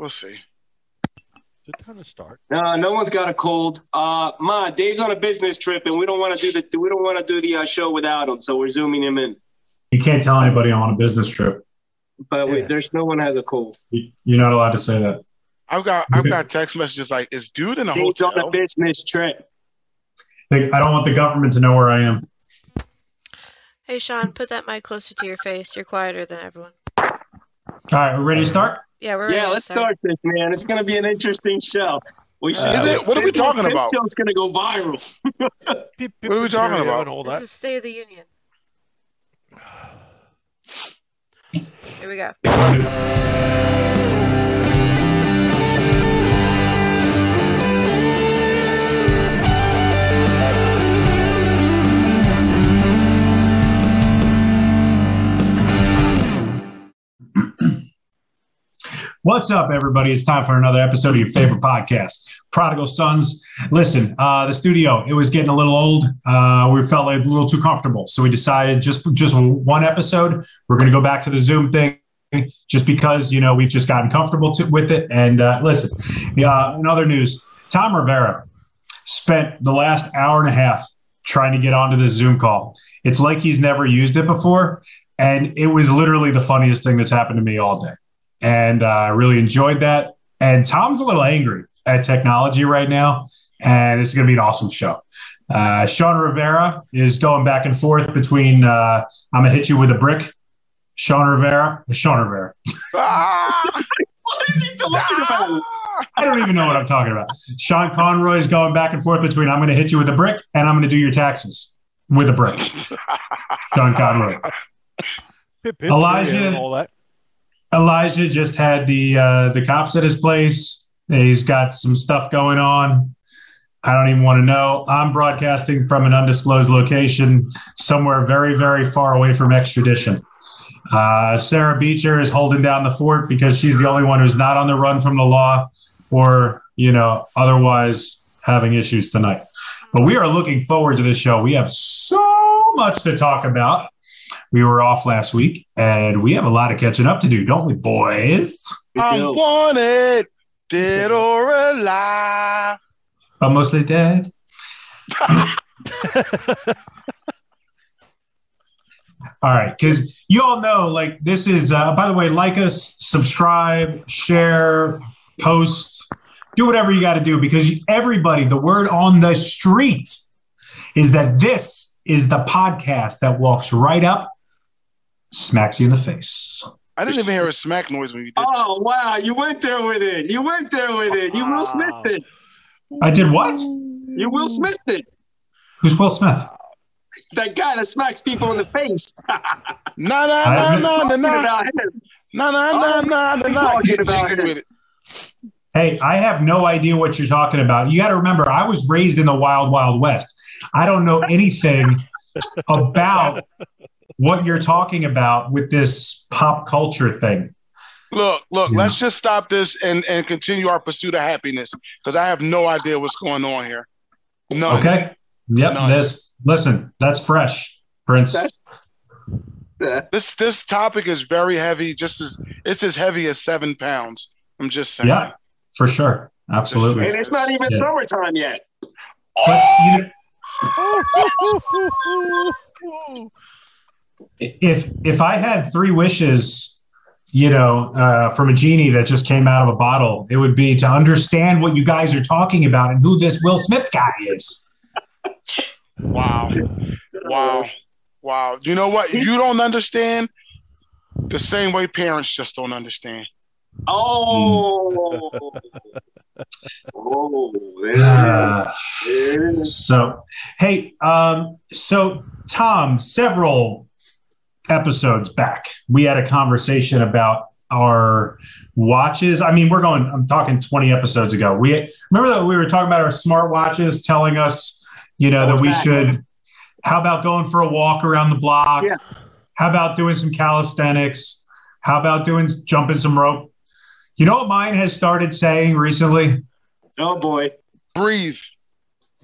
We'll see. Is it time to start? No, no one's got a cold. Uh, Ma, Dave's on a business trip, and we don't want to do the we don't want to do the uh, show without him, so we're zooming him in. You can't tell anybody I'm on a business trip. But Yeah. wait, there's no one has a cold. You- You're not allowed to say that. I've got I've got text messages like, "Is dude in a Dave's on a business trip. Like, I don't want the government to know where I am. Hey, Sean, put that mic closer to your face. You're quieter than everyone. All right, we're ready to start? Yeah, we're Yeah, let's start this, man. It's gonna be an interesting show. We should. Is it? What are we talking this about? show's gonna go viral. What are we talking about? And all This that. is State of the Union. Here we go. What's up, everybody? It's time for another episode of your favorite podcast, Prodigal Sons. Listen, uh, the studio it was getting a little old. Uh, we felt like a little too comfortable, so we decided just just one episode. We're going to go back to the Zoom thing, just because you know we've just gotten comfortable to, with it. And uh, listen, uh, in other news, Tom Rivera spent the last hour and a half trying to get onto this Zoom call. It's like he's never used it before, and it was literally the funniest thing that's happened to me all day and uh, I really enjoyed that. And Tom's a little angry at technology right now, and it's going to be an awesome show. Uh, Sean Rivera is going back and forth between uh, I'm gonna hit you with a brick. Sean Rivera, Sean Rivera. Ah! What is he talking about? I don't even know what I'm talking about. Sean Conroy is going back and forth between I'm gonna hit you with a brick and I'm gonna do your taxes with a brick. Sean Conroy. Elijah- all that. Elijah just had the uh, the cops at his place. He's got some stuff going on. I don't even want to know. I'm broadcasting from an undisclosed location somewhere very, very far away from extradition. Uh, Sarah Beecher is holding down the fort because she's the only one who's not on the run from the law or, you know, otherwise having issues tonight. But we are looking forward to this show. We have so much to talk about. We were off last week and we have a lot of catching up to do, don't we, boys? I'm wanted, dead or alive. But mostly dead. all right, because you all know, like, this is, uh, by the way, like us, subscribe, share, post, do whatever you got to do because everybody, the word on the street is that this is the podcast that walks right up, smacks you in the face. I didn't even hear a smack noise when you did. Oh wow, you went there with it. You went there with it. You Will Smith it. I did what? You Will Smith it. Who's Will Smith? That guy that smacks people in the face. No, no, I- no, no, no, Talking no, about him. no, no, no, no, no, I'm no. talking Get about jiggy it. with it. Hey, I have no idea what you're talking about. You got to remember, I was raised in the wild, wild west. I don't know anything about what you're talking about with this pop culture thing. Look, look. Yeah. Let's just stop this and and continue our pursuit of happiness because I have no idea what's going on here. No. Okay. Yep. None. This, listen, that's fresh, Prince. That's- Yeah. This this topic is very heavy. Just as it's as heavy as seven pounds. I'm just saying. yeah, for sure. Absolutely. And it's not even Yeah. summertime yet. But you know, if if I had three wishes, you know, uh, from a genie that just came out of a bottle, it would be to understand what you guys are talking about and who this Will Smith guy is. Wow. Wow. Wow. You know what? You don't understand the same way parents just don't understand. Oh. oh, there. Uh, There so, hey, um, so Tom, several episodes back, we had a conversation about our watches. I mean, we're going. I'm talking 20 episodes ago. We remember that we were talking about our smart watches telling us, you know, that we that? should. How about going for a walk around the block? Yeah. How about doing some calisthenics? How about doing jumping some rope? You know what mine has started saying recently? Oh boy. Breathe.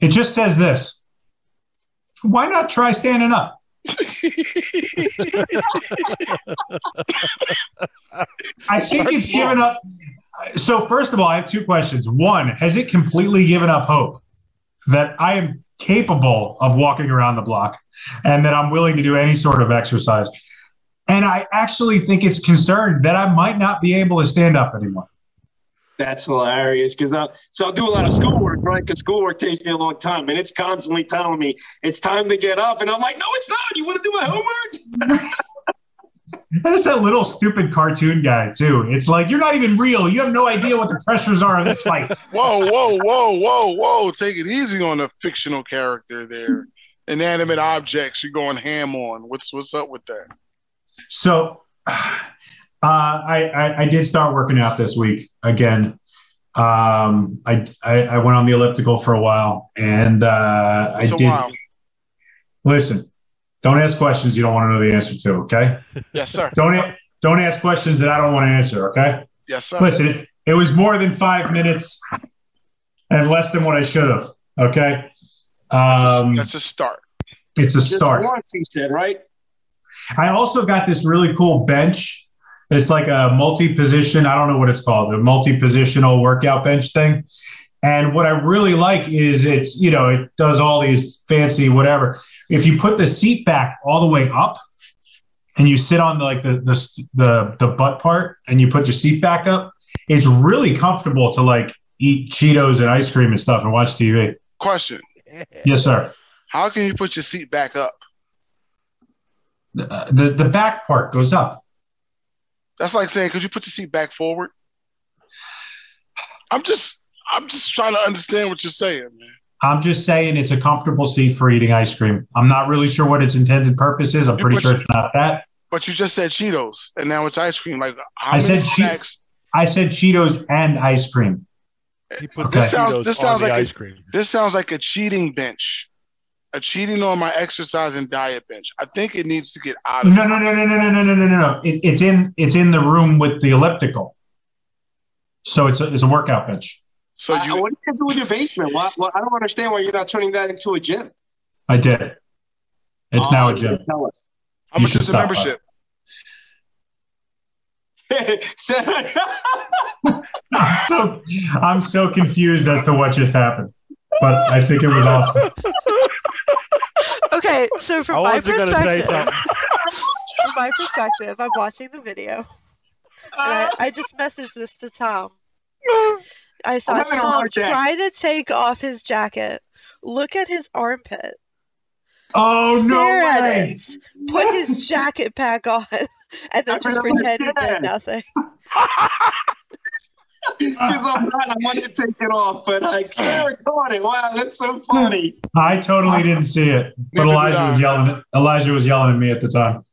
It just says this. Why not try standing up? I think it's given up. So first of all, I have two questions. One, has it completely given up hope that I am capable of walking around the block and that I'm willing to do any sort of exercise? And I actually think it's concerned that I might not be able to stand up anymore. That's hilarious because I so I'll do a lot of schoolwork, right? Because schoolwork takes me a long time, and it's constantly telling me it's time to get up, and I'm like, no, it's not. You want to do my homework? That's that little stupid cartoon guy too. It's like you're not even real. You have no idea what the pressures are in this fight. Whoa, whoa, whoa, whoa, whoa! Take it easy on a fictional character there. Inanimate objects you're going ham on. What's what's up with that? So, uh, I, I I did start working out this week again. Um, I, I I went on the elliptical for a while, and uh, I did. while. Listen, don't ask questions you don't want to know the answer to. Okay. Yes, sir. Don't don't ask questions that I don't want to answer. Okay. Yes, sir. Listen, it, it was more than five minutes and less than what I should have. Okay. That's a- Um, that's a start. it's a Just start. once, he said, right? I also got this really cool bench. It's like a multi-position. I don't know what it's called. A multi-positional workout bench thing. And what I really like is it's you know it does all these fancy whatever. If you put the seat back all the way up, and you sit on like the the the, the butt part, and you put your seat back up, it's really comfortable to like eat Cheetos and ice cream and stuff and watch TV. Question: Yes, sir. How can you put your seat back up? The uh, the, the back part goes up. That's like saying, could you put your seat back forward? I'm just, I'm just trying to understand what you're saying, man. I'm just saying it's a comfortable seat for eating ice cream. I'm not really sure what its intended purpose is. I'm You pretty put sure your- it's not that. But you just said Cheetos, and now it's ice cream. Like, I many said che- snacks? I said Cheetos and ice cream. He put Okay. the Sounds- this sounds like a- ice cream. This sounds like a cheating bench, a cheating on my exercise and diet bench. I think it needs to get out of. No, no, no, no, no, no, no, no, no, no, no. It, it's in it's in the room with the elliptical. So it's a, it's a workout bench. So Uh, you, what do you do with your basement? Why, why, I don't understand why you're not turning that into a gym. I did. It's Oh, now a gym. Tell us. how you much should is the membership? So- I'm so I'm so confused as to what just happened, but I think it was awesome. Okay, so from my wasn't gonna say perspective, from my perspective, I'm watching the video, and I, I just messaged this to Tom. I saw I'm having a Tom try to take off his jacket, look at his armpit, Oh no way! it, put his jacket back on, and then I just pretend he did nothing. Because I'm not, I wanted to take it off, but like Sarah caught it. Wow, that's so funny. I totally didn't see it, but Elijah was yelling. At, Elijah was yelling at me at the time.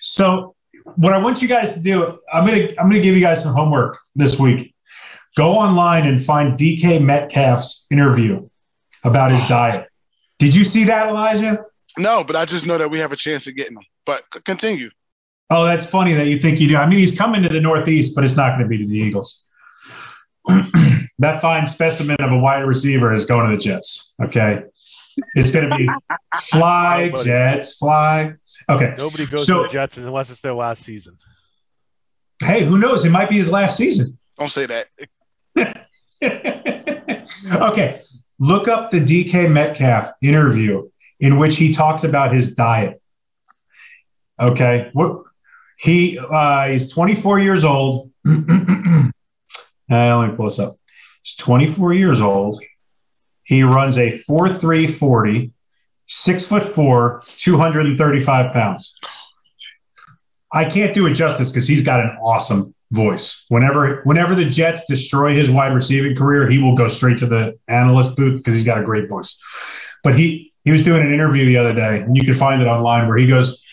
So, what I want you guys to do, I'm gonna I'm gonna give you guys some homework this week. Go online and find DK Metcalf's interview about his diet. Did you see that, Elijah? No, but I just know that we have a chance of getting him. But continue. Oh, that's funny that you think you do. I mean, he's coming to the Northeast, but it's not going to be to the Eagles. that fine specimen of a wide receiver is going to the Jets. Okay. It's going to be fly, buddy. Jets, fly. Okay. Nobody goes So- to the Jets unless it's their last season. Hey, who knows? It might be his last season. Don't say that. okay. Look up the DK Metcalf interview in which he talks about his diet. Okay. What he uh, he's 24 years old. uh, let me pull this up. He's 24 years old. He runs a 4.340, six foot four, 235 pounds. I can't do it justice because he's got an awesome voice. Whenever whenever the Jets destroy his wide receiving career, he will go straight to the analyst booth because he's got a great voice. But he he was doing an interview the other day, and you can find it online where he goes,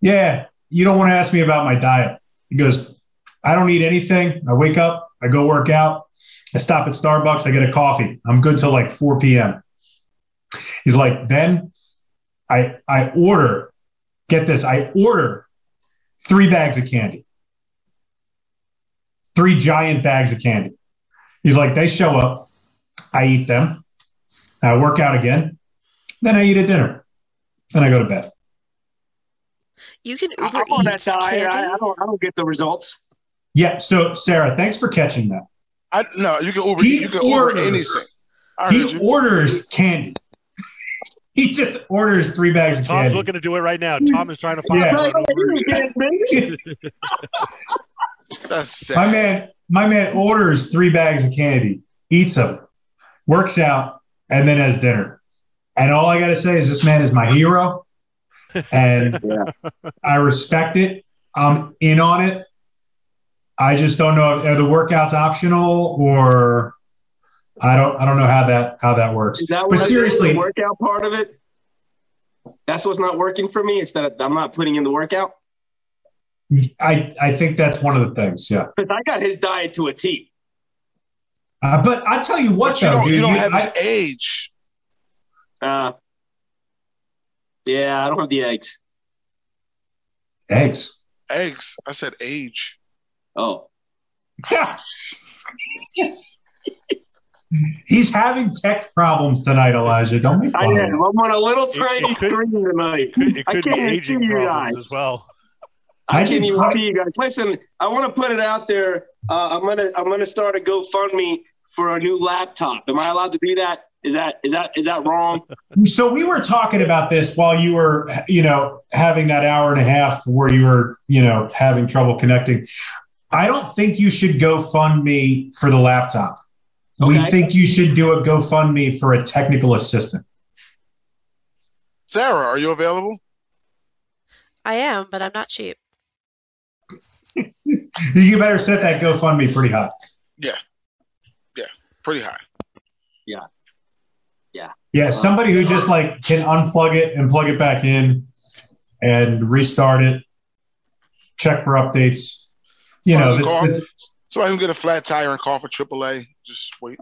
"Yeah, you don't want to ask me about my diet." He goes, "I don't eat anything. I wake up, I go work out, I stop at Starbucks, I get a coffee. I'm good till like 4 p.m." He's like, then I I order, get this, I order three bags of candy three giant bags of candy. He's like, they show up, I eat them, I work out again, then I eat at dinner, then I go to bed. You can Uber I'm on that diet. I, I, don't, I don't get the results. Yeah. So Sarah, thanks for catching that. I no, you can Uber. He you can Uber orders. anything. He you. orders candy. He just orders three bags of Tom's candy. Tom's looking to do it right now. Tom is trying to find Yeah. out an Uber. That's My man, my man orders three bags of candy, eats them, works out, and then has dinner. And all I gotta say is this man is my hero, and I respect it. I'm in on it. I just don't know are the workouts optional or I don't I don't know how that how that works. That But what I did, seriously, the workout part of it? That's what's not working for me. It's that I'm not putting in the workout. I I think that's one of the things. Yeah, Because I got his diet to a T. uh, but I tell you what, But you don't. dude, You don't you- have I- his age. Uh, yeah, I don't have the eggs. eggs. Eggs. I said age. Oh, He's having tech problems tonight, Elijah. Don't make I am. I'm on a little It- tiny it could- screen tonight. Could- It I can't be even aging see you guys. as well. I, I can't even try- see you guys. Listen, I want to put it out there. Uh, I'm gonna I'm gonna start a GoFundMe for a new laptop. Am I allowed to do that? Is that is that is that wrong? So we were talking about this while you were, you know, having that hour and a half where you were, you know, having trouble connecting. I don't think you should go fund me for the laptop. We think you should do a GoFundMe for a technical assistant. Sarah, are you available? I am, but I'm not cheap. You better set that GoFundMe pretty high. Yeah. Yeah. Pretty high. Yeah. Yeah. Yeah, uh, somebody who uh, just like can unplug it and plug it back in and restart it, check for updates. You know, that- call- Somebody can get a flat tire and call for AAA. Just wait.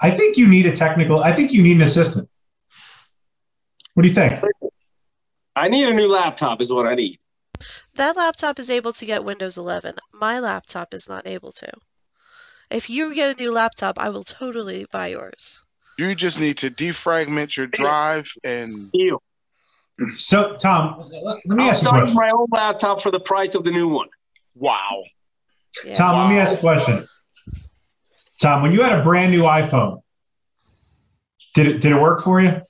I think you need a technical. I think you need an assistant. What do you think? I need a new laptop. Is what I need. That laptop is able to get Windows 11. My laptop is not able to. If you get a new laptop, I will totally buy yours. You just need to defragment your drive and Deal. So, Tom, let let me I'll ask you a sell my old laptop for the price of the new one. Wow. Yeah. Tom, let me ask a question. Tom, when you had a brand new iPhone, did it did it work for you?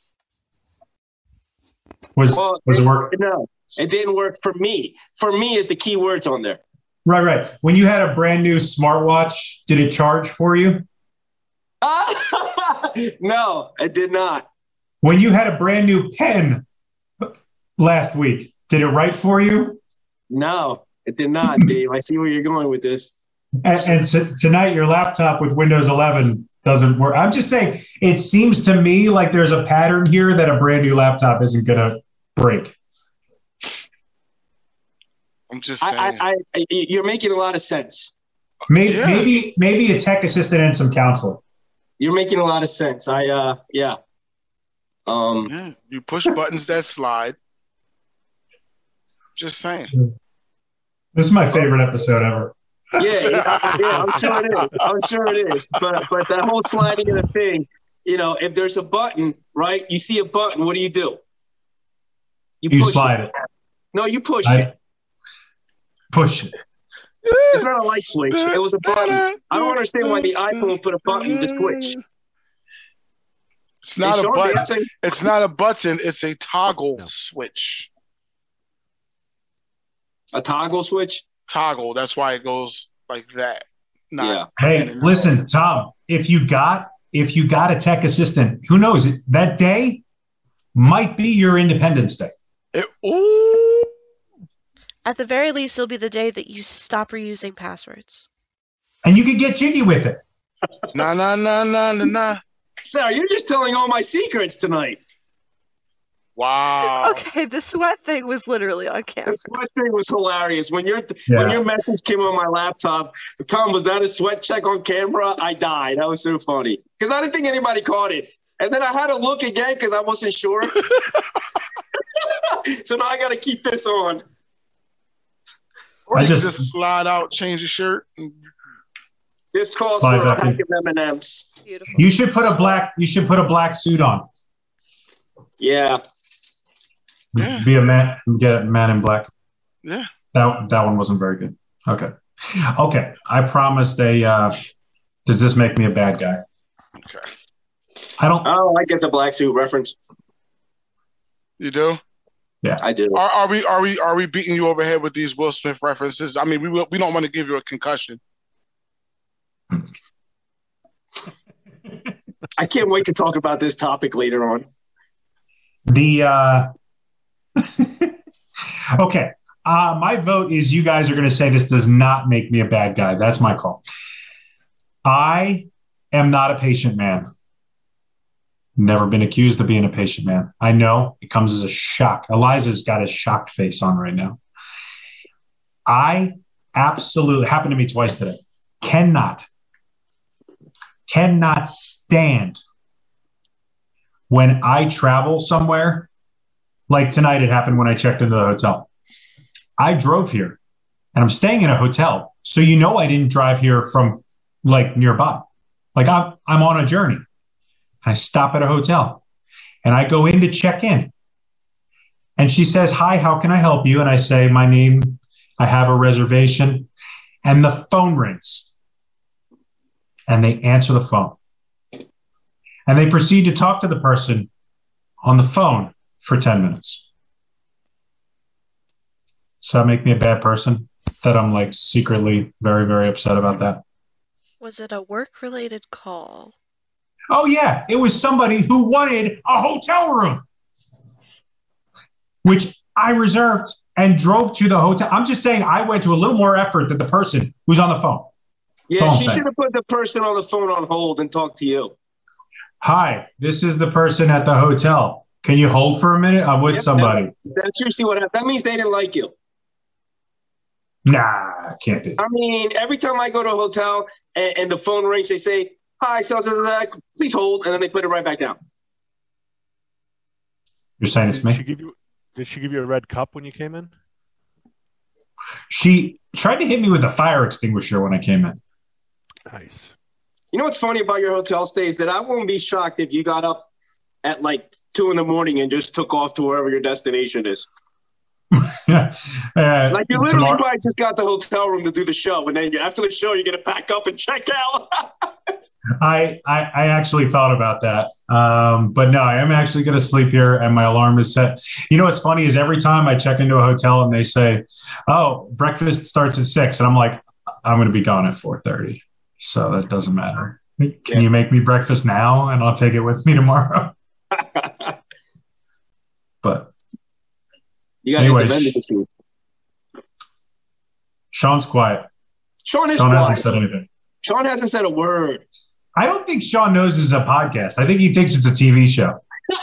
Was Well, was it work? No, it didn't work for me. For me is the key words on there. Right, right. When you had a brand new smartwatch, did it charge for you? no, it did not. When you had a brand new pen last week, did it write for you? No, it did not, Dave. I see where you're going with this. And, and t- tonight, your laptop with Windows 11 doesn't work. I'm just saying, it seems to me like there's a pattern here that a brand new laptop isn't going to break. I'm just saying. I, I, I, you're making a lot of sense. Maybe, Yeah. maybe, maybe a tech assistant and some counseling. You're making a lot of sense. I, uh, yeah. Um, yeah, you push buttons that slide. Just saying. This is my favorite episode ever. yeah, yeah, yeah, I'm sure it is. I'm sure it is. But, but that whole sliding of the thing, you know, if there's a button, right? You see a button, what do you do? You push slide it. it. No, you push I- it. Push it. It's not a light switch. It was a button. I don't understand why the iPhone put a button to switch. It's not They a showed me, button. it's a- It's not a button. It's a toggle No. switch. A toggle switch. Toggle. That's why it goes like that. Not, Hey, listen, Tom. If you got if you got a tech assistant, who knows? It that day might be your Independence Day. It. At the very least, it'll be the day that you stop reusing passwords. and you could get jiggy with it. Nah, nah, nah, nah, nah, nah. Sarah, you're just telling all my secrets tonight. Wow. Okay, the sweat thing was literally on camera. The sweat thing was hilarious. When your Yeah. when your message came on my laptop, Tom, was that a sweat check on camera? I died. That was so funny because I didn't think anybody caught it, and then I had to look again because I wasn't sure. so now I got to keep this on. Or I just- just slide out, change your shirt. and- This calls Slide for a pack of M&Ms. Beautiful. You should put a black you should put a black suit on. Yeah, Yeah. Be a man get a man in black. Yeah. That that one wasn't very good. Okay. Okay, I promised a. Uh, does this make me a bad guy? Okay. I don't. Oh, I get the black suit reference. You do? Yeah, I do. Are, are we are we are we beating you over head with these Will Smith references? I mean, we will- we don't want to give you a concussion. I can't wait to talk about this topic later on. The uh okay. Uh my vote is you guys are gonna say this does not make me a bad guy. That's my call. I am not a patient man. Never been accused of being a patient man. I know it comes as a shock. Eliza's got a shocked face on right now. I absolutely happened to me twice today. Cannot, cannot stand when I travel somewhere, like tonight, it happened when I checked into the hotel. I drove here and I'm staying in a hotel. So you know I didn't drive here from like nearby. Like I'm I'm on a journey. I stop at a hotel and I go in to check in. And she says, Hi, how can I help you? And I say, My name, I have a reservation. And the phone rings. And they answer the phone and they proceed to talk to the person on the phone for 10 minutes. Does that make me a bad person? That I'm like secretly very, very upset about that. Was it a work related call? Oh, yeah, it was somebody who wanted a hotel room, which I reserved and drove to the hotel. I'm just saying I went to a little more effort than the person who's on the phone. Yeah, Phone she thing. should have put the person on the phone on hold and talked to you. Hi, this is the person at the hotel. Can you hold for a minute? I'm with Yep, somebody. That's usually what happened. That means they didn't like you. Nah, can't be. I mean, every time I go to a hotel and, and the phone rings, they say, "Hi, so so, so, please hold," and then they put it right back down. You're saying it's Did she me? give you? Did she give you a red cup when you came in? She tried to hit me with a fire extinguisher when I came in. Nice. You know what's funny about your hotel stays that I won't be shocked if you got up at like two in the morning and just took off to wherever your destination is. uh, Like you literally tomorrow- just got the hotel room to do the show, and then after the show, you're gonna pack up and check out. I, I I actually thought about that, um, but no, I am actually going to sleep here, and my alarm is set. You know what's funny is every time I check into a hotel and they say, "Oh, breakfast starts at 6. and I'm like, "I'm going to be gone at 4:30, so that doesn't matter." Can Yeah. you make me breakfast now, and I'll take it with me tomorrow? But you gotta hit the Anyways. vending. Sean's quiet. Sean is Sean quiet. hasn't said anything. Sean hasn't said a word. I don't think Sean knows this is a podcast. I think he thinks it's a TV show.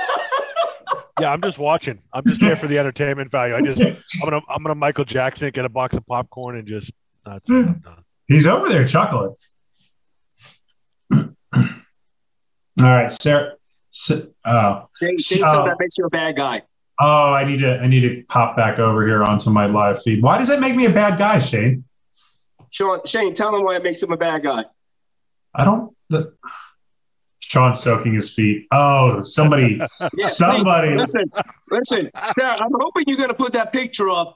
Yeah, I'm just watching. I'm just there for the entertainment value. I just, I'm gonna, I'm gonna Michael Jackson, get a box of popcorn, and just that's it. I'm done. He's over there chuckling. All right, Sarah. Sa- oh, Shane, Shane Oh. said that makes you a bad guy. oh, I need to. I need to pop back over here onto my live feed. Why does that make me a bad guy, Shane? Sean, Shane, tell him why it makes him a bad guy. I don't. The, Sean's soaking his feet. Oh, somebody, Yeah, somebody. hey, listen, listen, Sarah. I'm hoping you're gonna put that picture up.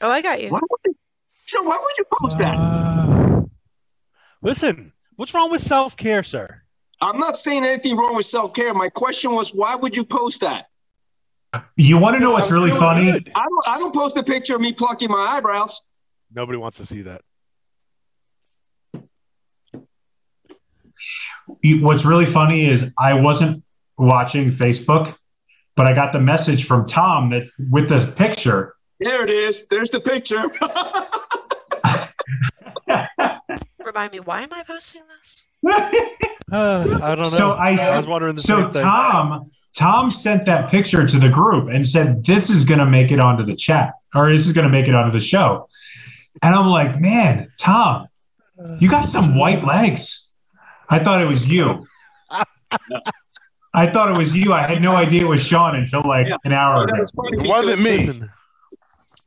Oh, I got you. Why would you, Sean? Why would you post that? Uh, listen, what's wrong with self care, sir? I'm not saying anything wrong with self care. My question was, why would you post that? You want to know what's I'm really funny? I don't, I don't post a picture of me plucking my eyebrows. Nobody wants to see that. You- What's really funny is I wasn't watching Facebook, but I got the message from Tom that's with this picture. There it is. There's the picture. Remind me, why am I posting this? Uh, I don't know. So I- I was wondering the so same thing. Tom Tom sent that picture to the group and said this is going to make it onto the chat or this is going to make it onto the show. And I'm like, "Man, Tom, you got some white legs." I thought it was you. I thought it was you. I had no idea it was Sean until like Yeah. an hour You ago. It wasn't me.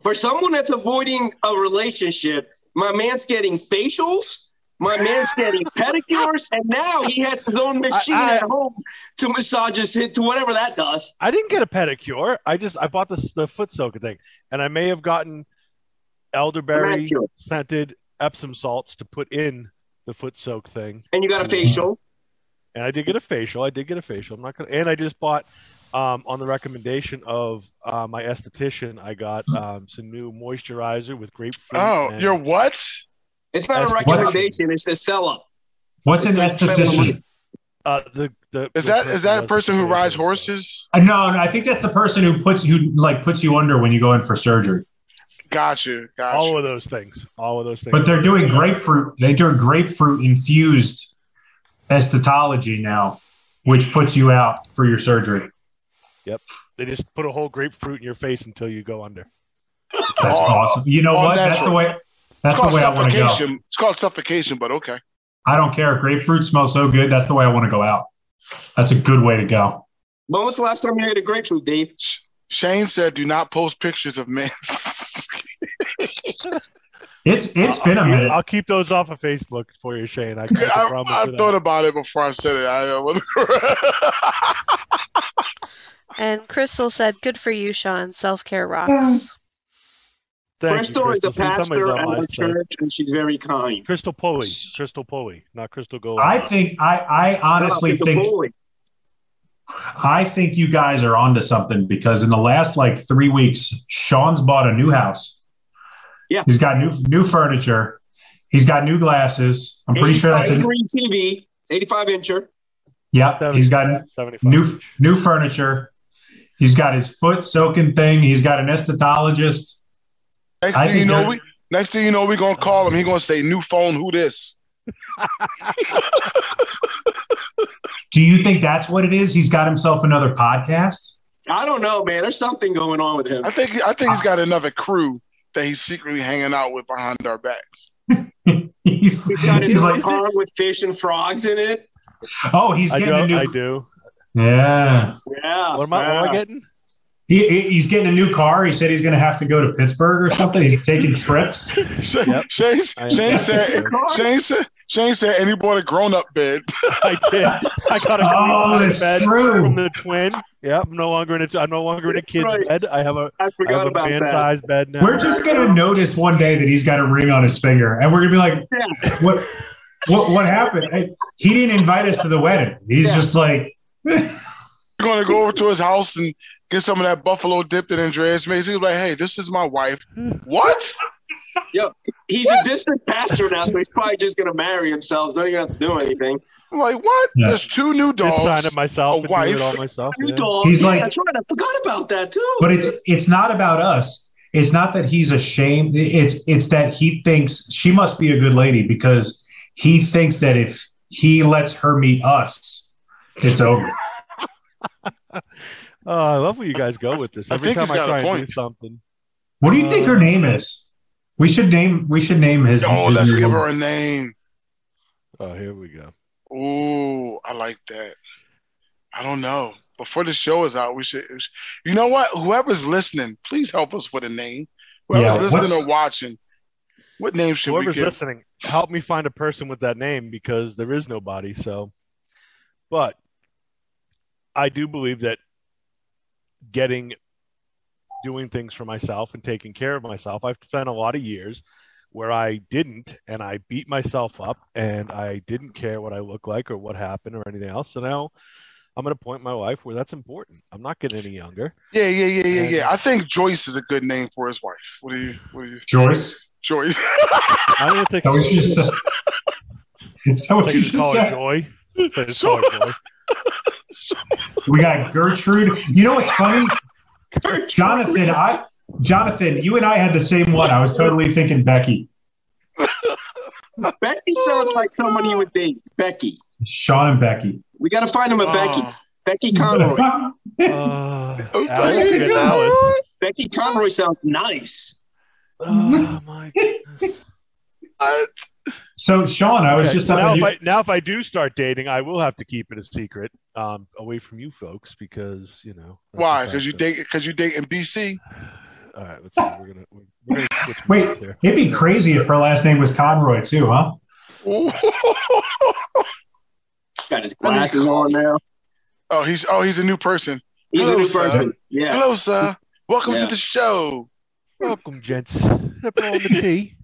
For someone that's avoiding a relationship, my man's getting facials. My man's getting pedicures, and now he has his own machine I- I- at home to massage his hit to whatever that does. I didn't get a pedicure. I just I bought the the foot soaker thing, and I may have gotten elderberry scented Epsom salts to put in the foot soak thing. And you got a facial. And I did get a facial. I did get a facial. I'm not gonna. And I just bought, um, on the recommendation of uh, my esthetician, I got um, some new moisturizer with grapefruit. Oh, and- you're what? It's not a recommendation. It's a sell up. What's an It's like esthetician? uh, the the Is the that is that a person who rides horses? Uh, no, no, I think that's the person who puts you like puts you under when you go in for surgery. Gotcha, gotcha. All of those things. All of those things. But they're doing grapefruit. They're doing grapefruit infused esthetology now, which puts you out for your surgery. Yep. They just put a whole grapefruit in your face until you go under. That's All- awesome. You know all what? That's the way. It's That's the called way I want to go. suffocation. It's called suffocation, but okay. I don't care. Grapefruit smells so good. That's the way I want to go out. That's a good way to go. When was the last time you ate a grapefruit, Dave? Shane said, "Do not post pictures of men." It's it's been a minute. I'll keep those off of Facebook for you, Shane. I, I, I, promise I you that. thought about it before I said it. I uh, And Crystal said, "Good for you, Sean. Self care rocks." Thank you, Crystal is a Crystal. See, pastor on at my our church, and she's very kind. Crystal Pulley. Crystal Pulley, not Crystal Gold. I think I I honestly It's a think bully. I think you guys are onto something because in the last like three weeks, Sean's bought a new house. Yeah. He's got new new furniture. He's got new glasses. I'm pretty sure that's 85 it. green TV, 85 incher. Yeah. He's got 75. new new furniture. He's got his foot soaking thing. He's got an esthetologist. Next I thing you know, they're- we next thing you know, we gonna call him. He gonna say, "New phone, who this?" Do you think that's what it is? He's got himself another podcast. I don't know, man. There's something going on with him. I think I think he's ah. got another crew that he's secretly hanging out with behind our backs. He's, He's got his he's like, pond with fish and frogs in it. oh, he's I getting a do. new. I do. Yeah, Yeah. What am I, what am I getting? He, he- he's getting a new car. He said he's going to have to go to Pittsburgh or something. He's taking trips. Shane, Yep. Shane, I- Shane said, Shane said, Shane said, and he bought a grown-up bed. I did. I got a Oh, queen that's size bed true. from the twin. Yeah, I'm no longer in a. I'm no longer in a kid's right. bed. I have a. I I forgot have a about man that. size bed now. We're just going to notice one day that he's got a ring on his finger, and we're going to be like, "What? What? What happened? I- He didn't invite us to the wedding. He's Yeah. just like, We're gonna go over to his house and get some of that buffalo dip that Andreas makes. He's like, "Hey, this is my wife." What? Yeah. He's a district pastor now, so he's probably just going to marry himself. He's not even have to do anything. I'm like, what? Yeah. There's two new Did sign dogs. it myself a and do wife. it all myself. New yeah. dog. He's yeah, like- that's right. I forgot about that too. but it's it's not about us. It's not that he's ashamed. It's it's that he thinks she must be a good lady because he thinks that if he lets her meet us, it's over. Oh, I love where you guys go with this. I Every think time he's I got a try and do point. something. What do you think her name is? We should name we should name his. Oh, his let's give her a name. Oh, here we go. Ooh, I like that. I don't know. Before the show is out, we should. You know what? Whoever's listening, please help us with a name. Whoever's Yeah, listening what's- or watching, what name should we Whoever's give? listening, help me find a person with that name because there is nobody. So, but I do believe that getting doing things for myself and taking care of myself, I've spent a lot of years where I didn't and I beat myself up and I didn't care what I look like or what happened or anything else. So now I'm at a point in my life where that's important. I'm not getting any younger. Yeah, yeah, yeah, yeah, And- yeah. I think Joyce is a good name for his wife. What do you? What do you? Joyce. Joyce. I'm gonna take Is that what you just said? Is that what you just just call said? it joy. Like just call it joy. We got Gertrude. You know what's funny? Jonathan, I Jonathan, you and I had the same one. I was totally thinking Becky. Becky sounds like someone you would date. Becky. Sean and Becky. We got to find him a Becky. Oh. Becky Conroy. Uh, Alice, Becky. we got Becky Conroy sounds nice. Oh my goodness. What? So Sean, I was Okay, just now, if you- I, now if I do start dating, I will have to keep it a secret, um, away from you folks because you know. Why? Because you date? Because you date in BC? All right, let's see. We're gonna we're, we're gonna switch Wait. here. it'd be crazy if her last name was Conroy too, huh? Got his glasses on now. oh, he's oh he's a new person. He's Hello, a new sir. person. Yeah. Hello, sir. Welcome Yeah. to the show. Welcome, gents. Nipple on the T.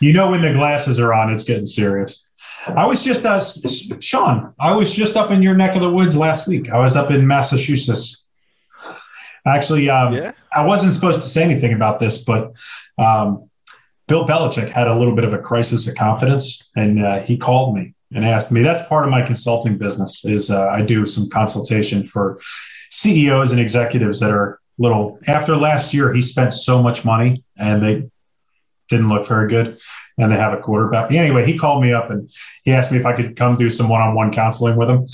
You know when the glasses are on, it's getting serious. I was just uh, Sean. I was just up in your neck of the woods last week. I was up in Massachusetts. Actually, um, Yeah. I wasn't supposed to say anything about this, but um, Bill Belichick had a little bit of a crisis of confidence, and uh, he called me and asked me. That's part of my consulting business. Is uh, I do some consultation for CEOs and executives that are little. After last year, he spent so much money, and they didn't look very good, and they have a quarterback. Anyway, he called me up and he asked me if I could come do some one-on-one counseling with him.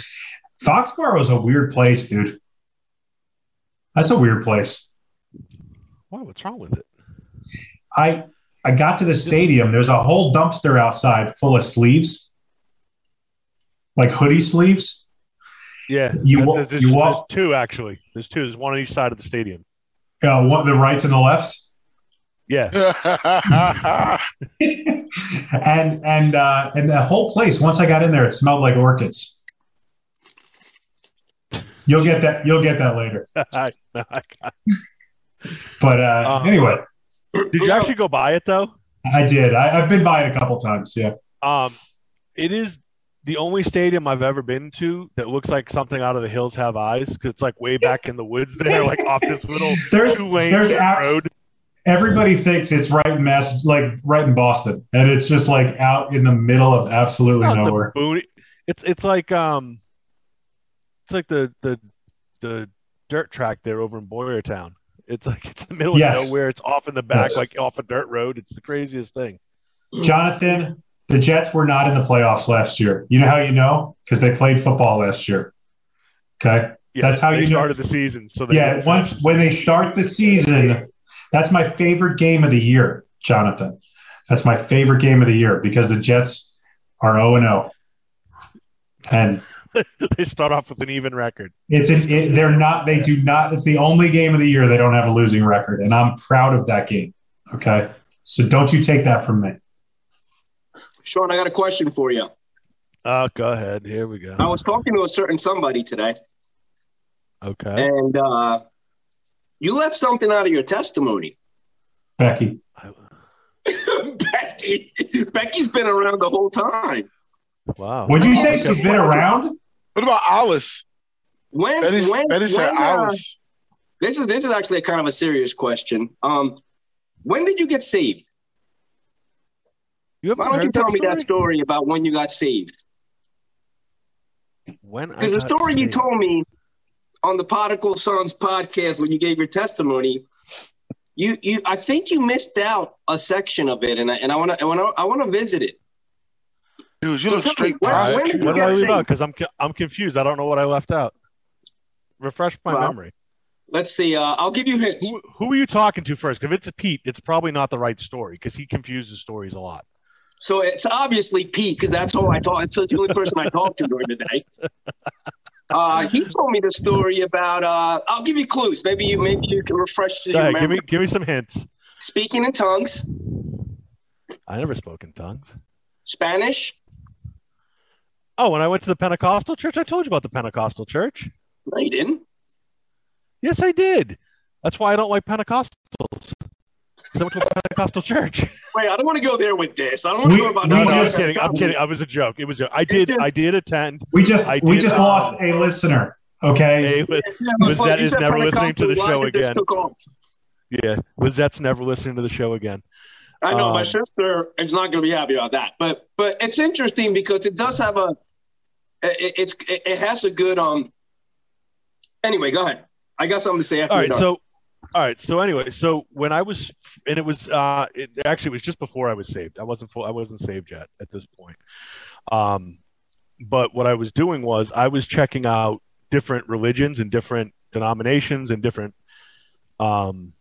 Foxborough is a weird place, dude. That's a weird place. Why? What's wrong with it? I I got to the stadium. There's a whole dumpster outside full of sleeves, like hoodie sleeves. Yeah. You there's, there's- you there's walk- two actually. There's two. There's one on each side of the stadium. Uh, what the rights and the lefts, Yeah. and and uh, and the whole place. Once I got in there, it smelled like orchids. You'll get that. You'll get that later. But uh, Um, anyway, Did you actually go buy it though? I did. I, I've been by it a couple times. Yeah. Um, it is the only stadium I've ever been to that looks like something out of the Hills Have Eyes because it's like way back in the woods there, like off this little There's two lane there's abs- road. Everybody thinks it's right in Mass, like right in Boston, and it's just like out in the middle of absolutely the nowhere. boony- It's it's like um, it's like the the the dirt track there over in Boyertown. It's like it's the middle Yes. of nowhere. It's off in the back, Yes. like off a dirt road. It's the craziest thing. Jonathan, the Jets were not in the playoffs last year. You know how you know? Because they played football last year. Okay. Yeah, That's how they you know- started the season. So they Yeah. Once when they start the season, that's my favorite game of the year, Jonathan. That's my favorite game of the year because the Jets are 0 and 0. And they start off with an even record. It's an, it, they're not. They do not. It's the only game of the year they don't have a losing record, and I'm proud of that game. Okay, so don't you take that from me. Sean, I got a question for you. Oh, go ahead. Here we go. I was talking to a certain somebody today, Okay. and uh, you left something out of your testimony. Becky, Becky, Becky's been around the whole time. Wow. would you say she's been around? what about Alice? When, Betty, when, Betty said when, uh, this is this is actually kind of a serious question. Um, when did you get saved? You haven't Why don't you tell that me story? that story about when you got saved? When I Because the got story you told me on the Prodigal Sons podcast when you gave your testimony, you you I think you missed out a section of it, and I and I want to I want to I want to visit it. Dude, you So look tell me, straight when- All right. when did you What did I leave saved? out? Because I'm I'm confused. I don't know what I left out. Refresh my Well, memory. Let's see. Uh, I'll give you hints. Who, who are you talking to first? If it's a Pete, it's probably not the right story because he confuses stories a lot. So it's obviously Pete because that's who I talked. It's the only person I talked to during the day. Uh, he told me the story about. Uh, I'll give you clues. Maybe you maybe you can refresh Go ahead, give me give me some hints. Speaking in tongues, I never spoke in tongues. Spanish. Oh, when I went to the Pentecostal church, I told you about the Pentecostal church. No, you didn't. Yes, I did. That's why I don't like Pentecostals. 'Cause I went to a Pentecostal church. Wait, I don't want to go there with this. I don't want to We- go about. we No, no, I'm just- kidding. I'm kidding. I was a joke. It was. A, I did. just- I did attend. We just I we did, just um, lost a listener. Okay, A, but Yeah, Was but that you is said never listening to the show just again. took off? yeah, Lizette's never listening to the show again. I know my Um, sister is not going to be happy about that, but but it's interesting because it does have a it, it's it, it has a good um. Anyway, go ahead. I got something to say after All you're right. done. So, all right. So anyway, so when I was, and it was, uh, it actually it was just before I was saved. I wasn't full. I wasn't saved yet at this point. Um, but what I was doing was I was checking out different religions and different denominations and different um,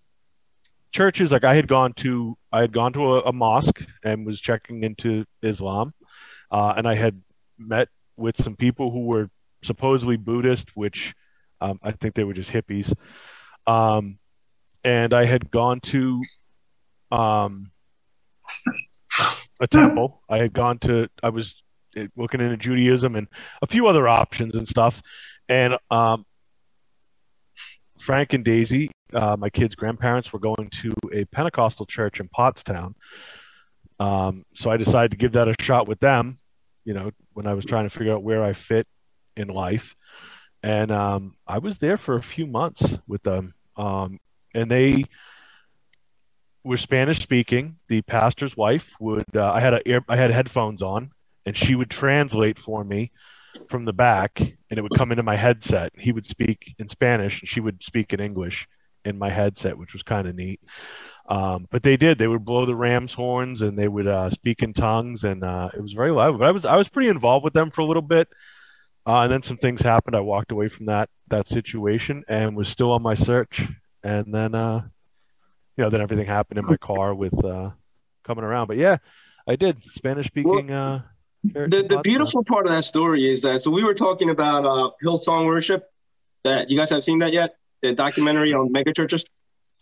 churches. Like I had gone to, I had gone to a, a mosque and was checking into Islam, uh, and I had met with some people who were supposedly Buddhist, which um, I think they were just hippies. Um, and I had gone to um, a temple. I had gone to, I was looking into Judaism and a few other options and stuff. And um, Frank and Daisy, uh, my kids' grandparents, were going to a Pentecostal church in Pottstown. Um, so I decided to give that a shot with them. You know, when I was trying to figure out where I fit in life, and um, I was there for a few months with them, um, and they were Spanish speaking. The pastor's wife would uh, I had a ear, I had headphones on, and she would translate for me from the back, and it would come into my headset. He would speak in Spanish, and she would speak in English in my headset, which was kind of neat. Um, but they did; they would blow the ram's horns, and they would uh, speak in tongues, and uh, it was very loud. But I was I was pretty involved with them for a little bit. Uh, and then some things happened. I walked away from that that situation and was still on my search. And then, uh, you know, then everything happened in my car with uh, coming around. But yeah, I did Spanish speaking. uh, the the beautiful part of that story is that so we were talking about uh, Hillsong worship. That you guys have seen that yet? The documentary on mega churches.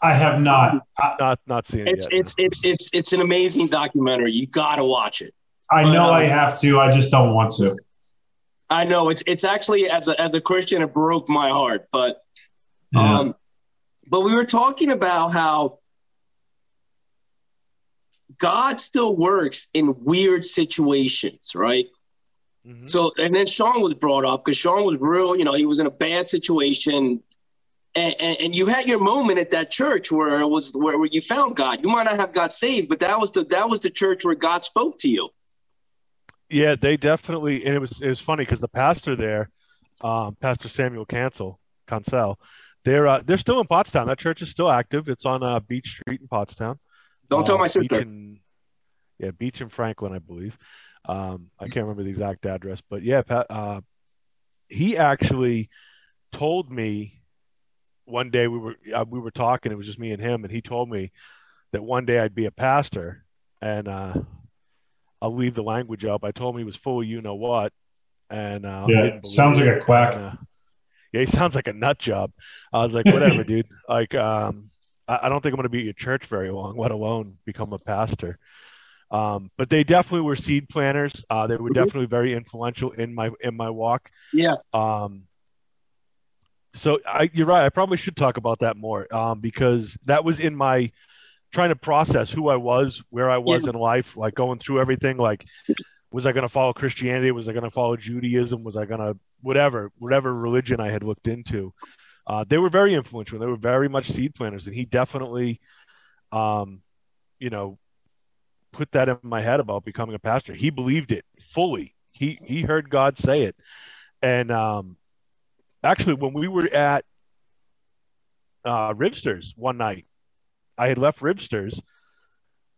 I have not. I, not not seen It's it yet. it's it's it's it's an amazing documentary. You gotta watch it. I know Um, I have to. I just don't want to. I know it's it's actually as a as a Christian it broke my heart, but Yeah. um, but we were talking about how God still works in weird situations, right? Mhm. So, and then Sean was brought up because Sean was real, you know, he was in a bad situation. And, and, and you had your moment at that church where it was where, where you found God. You might not have got saved, but that was the that was the church where God spoke to you. Yeah, they definitely, and it was it was funny because the pastor there, um, Pastor Samuel Cancel, Cancel, they're uh, they're still in Pottstown. That church is still active. It's on uh, Beech Street in Pottstown. Don't tell Uh, my Beach sister. and- yeah, Beech and Franklin, I believe. Um, I can't remember the exact address, but yeah, Pat, uh, he actually told me one day we were uh, we were talking. It was just me and him, and he told me that one day I'd be a pastor, and uh, I'll leave the language up. I told him he was full you know what, and uh, Yeah, sounds believe like a quack. And, uh, yeah, he sounds like a nut job. I was like, whatever, dude. Like, um, I, I don't think I'm going to be at your church very long, let alone become a pastor. Um, but they definitely were seed planters. Uh, they were Mhm. definitely very influential in my in my walk. Yeah. Um, so I, you're right. I probably should talk about that more um, because that was in my trying to process who I was, where I was in life, like going through everything. Like, was I going to follow Christianity? Was I going to follow Judaism? Was I going to whatever whatever religion I had looked into? Uh, they were very influential. They were very much seed planters, and he definitely, um, you know, put that in my head about becoming a pastor. He believed it fully. He he heard God say it, and um, actually, when we were at uh, Ribsters one night, I had left Ribsters,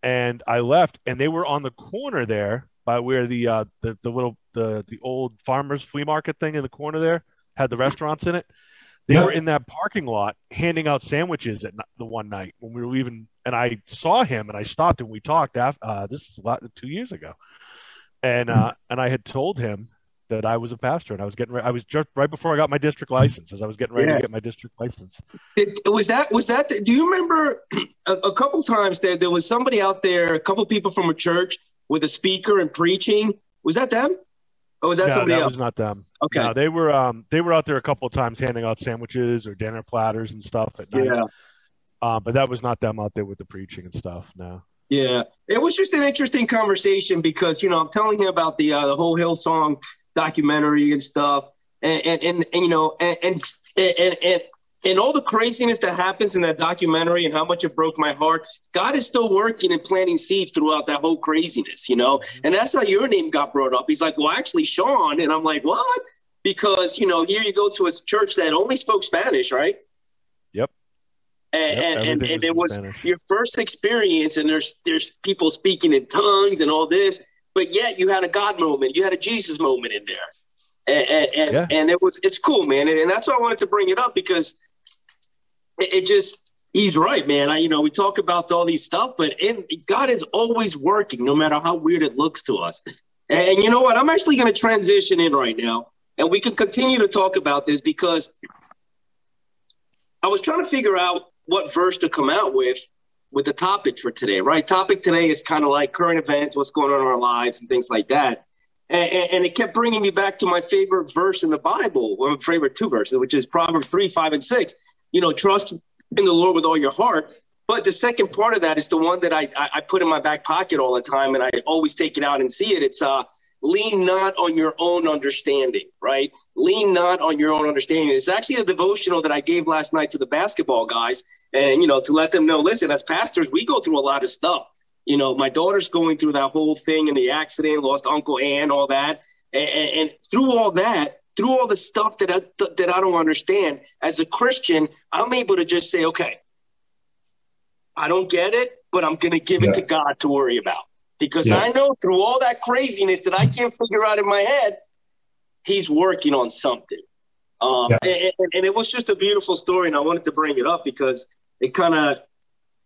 and I left, and they were on the corner there by where the uh, the the little the the old farmers flea market thing in the corner there had the restaurants in it. They were in that parking lot handing out sandwiches at the one night when we were leaving, and I saw him and I stopped and we talked. After, uh, this is a lot two years ago, and uh, and I had told him that I was a pastor and I was getting re- I was just right before I got my district license as I was getting ready Yeah. to get my district license. It, was that was that? Do you remember a, a couple times there? There was somebody out there, a couple people from a church with a speaker and preaching. Was that them? Or was that no, somebody that else? was not them. Okay. No, they were um they were out there a couple of times handing out sandwiches or dinner platters and stuff at night. yeah. Uh, but that was not them out there with the preaching and stuff. No. Yeah, it was just an interesting conversation because you know I'm telling him about the uh, the whole Hillsong documentary and stuff, and and and, and you know and and, and and and all the craziness that happens in that documentary and how much it broke my heart. God is still working and planting seeds throughout that whole craziness, you know, and that's how your name got brought up. He's like, well, actually, Sean, and I'm like, what? Because you know, here you go to a church that only spoke Spanish, right? Yep. And, Yep, and, and, and it was Spanish. your first experience and there's there's people speaking in tongues and all this but yet you had a god moment you had a jesus moment in there and and, and, Yeah. and it was it's cool man and that's why i wanted to bring it up because it, just he's right man i you know we talk about all these stuff but in, god is always working no matter how weird it looks to us and, and you know what i'm actually going to transition in right now and we can continue to talk about this because i was trying to figure out what verse to come out with with the topic for today, right? Topic today is kind of like current events, what's going on in our lives, and things like that. And, and, it kept bringing me back to my favorite verse in the Bible, of my favorite two verses, which is Proverbs 3, 5, and 6. You know, trust in the Lord with all your heart. But the second part of that is the one that I, I, put in my back pocket all the time, and I always take it out and see it. It's uh, lean not on your own understanding, right? Lean not on your own understanding. It's actually a devotional that I gave last night to the basketball guys, and you know, to let them know, listen, as pastors, we go through a lot of stuff. You know, my daughter's going through that whole thing and the accident, lost Uncle Ann, all that, and, and through all that, through all the stuff that I, that I don't understand, as a Christian, I'm able to just say, okay, I don't get it, but I'm going to give yeah. it to God to worry about because yeah. I know through all that craziness that I can't figure out in my head, He's working on something. Um, yeah. and, and, it was just a beautiful story, and I wanted to bring it up because it kind of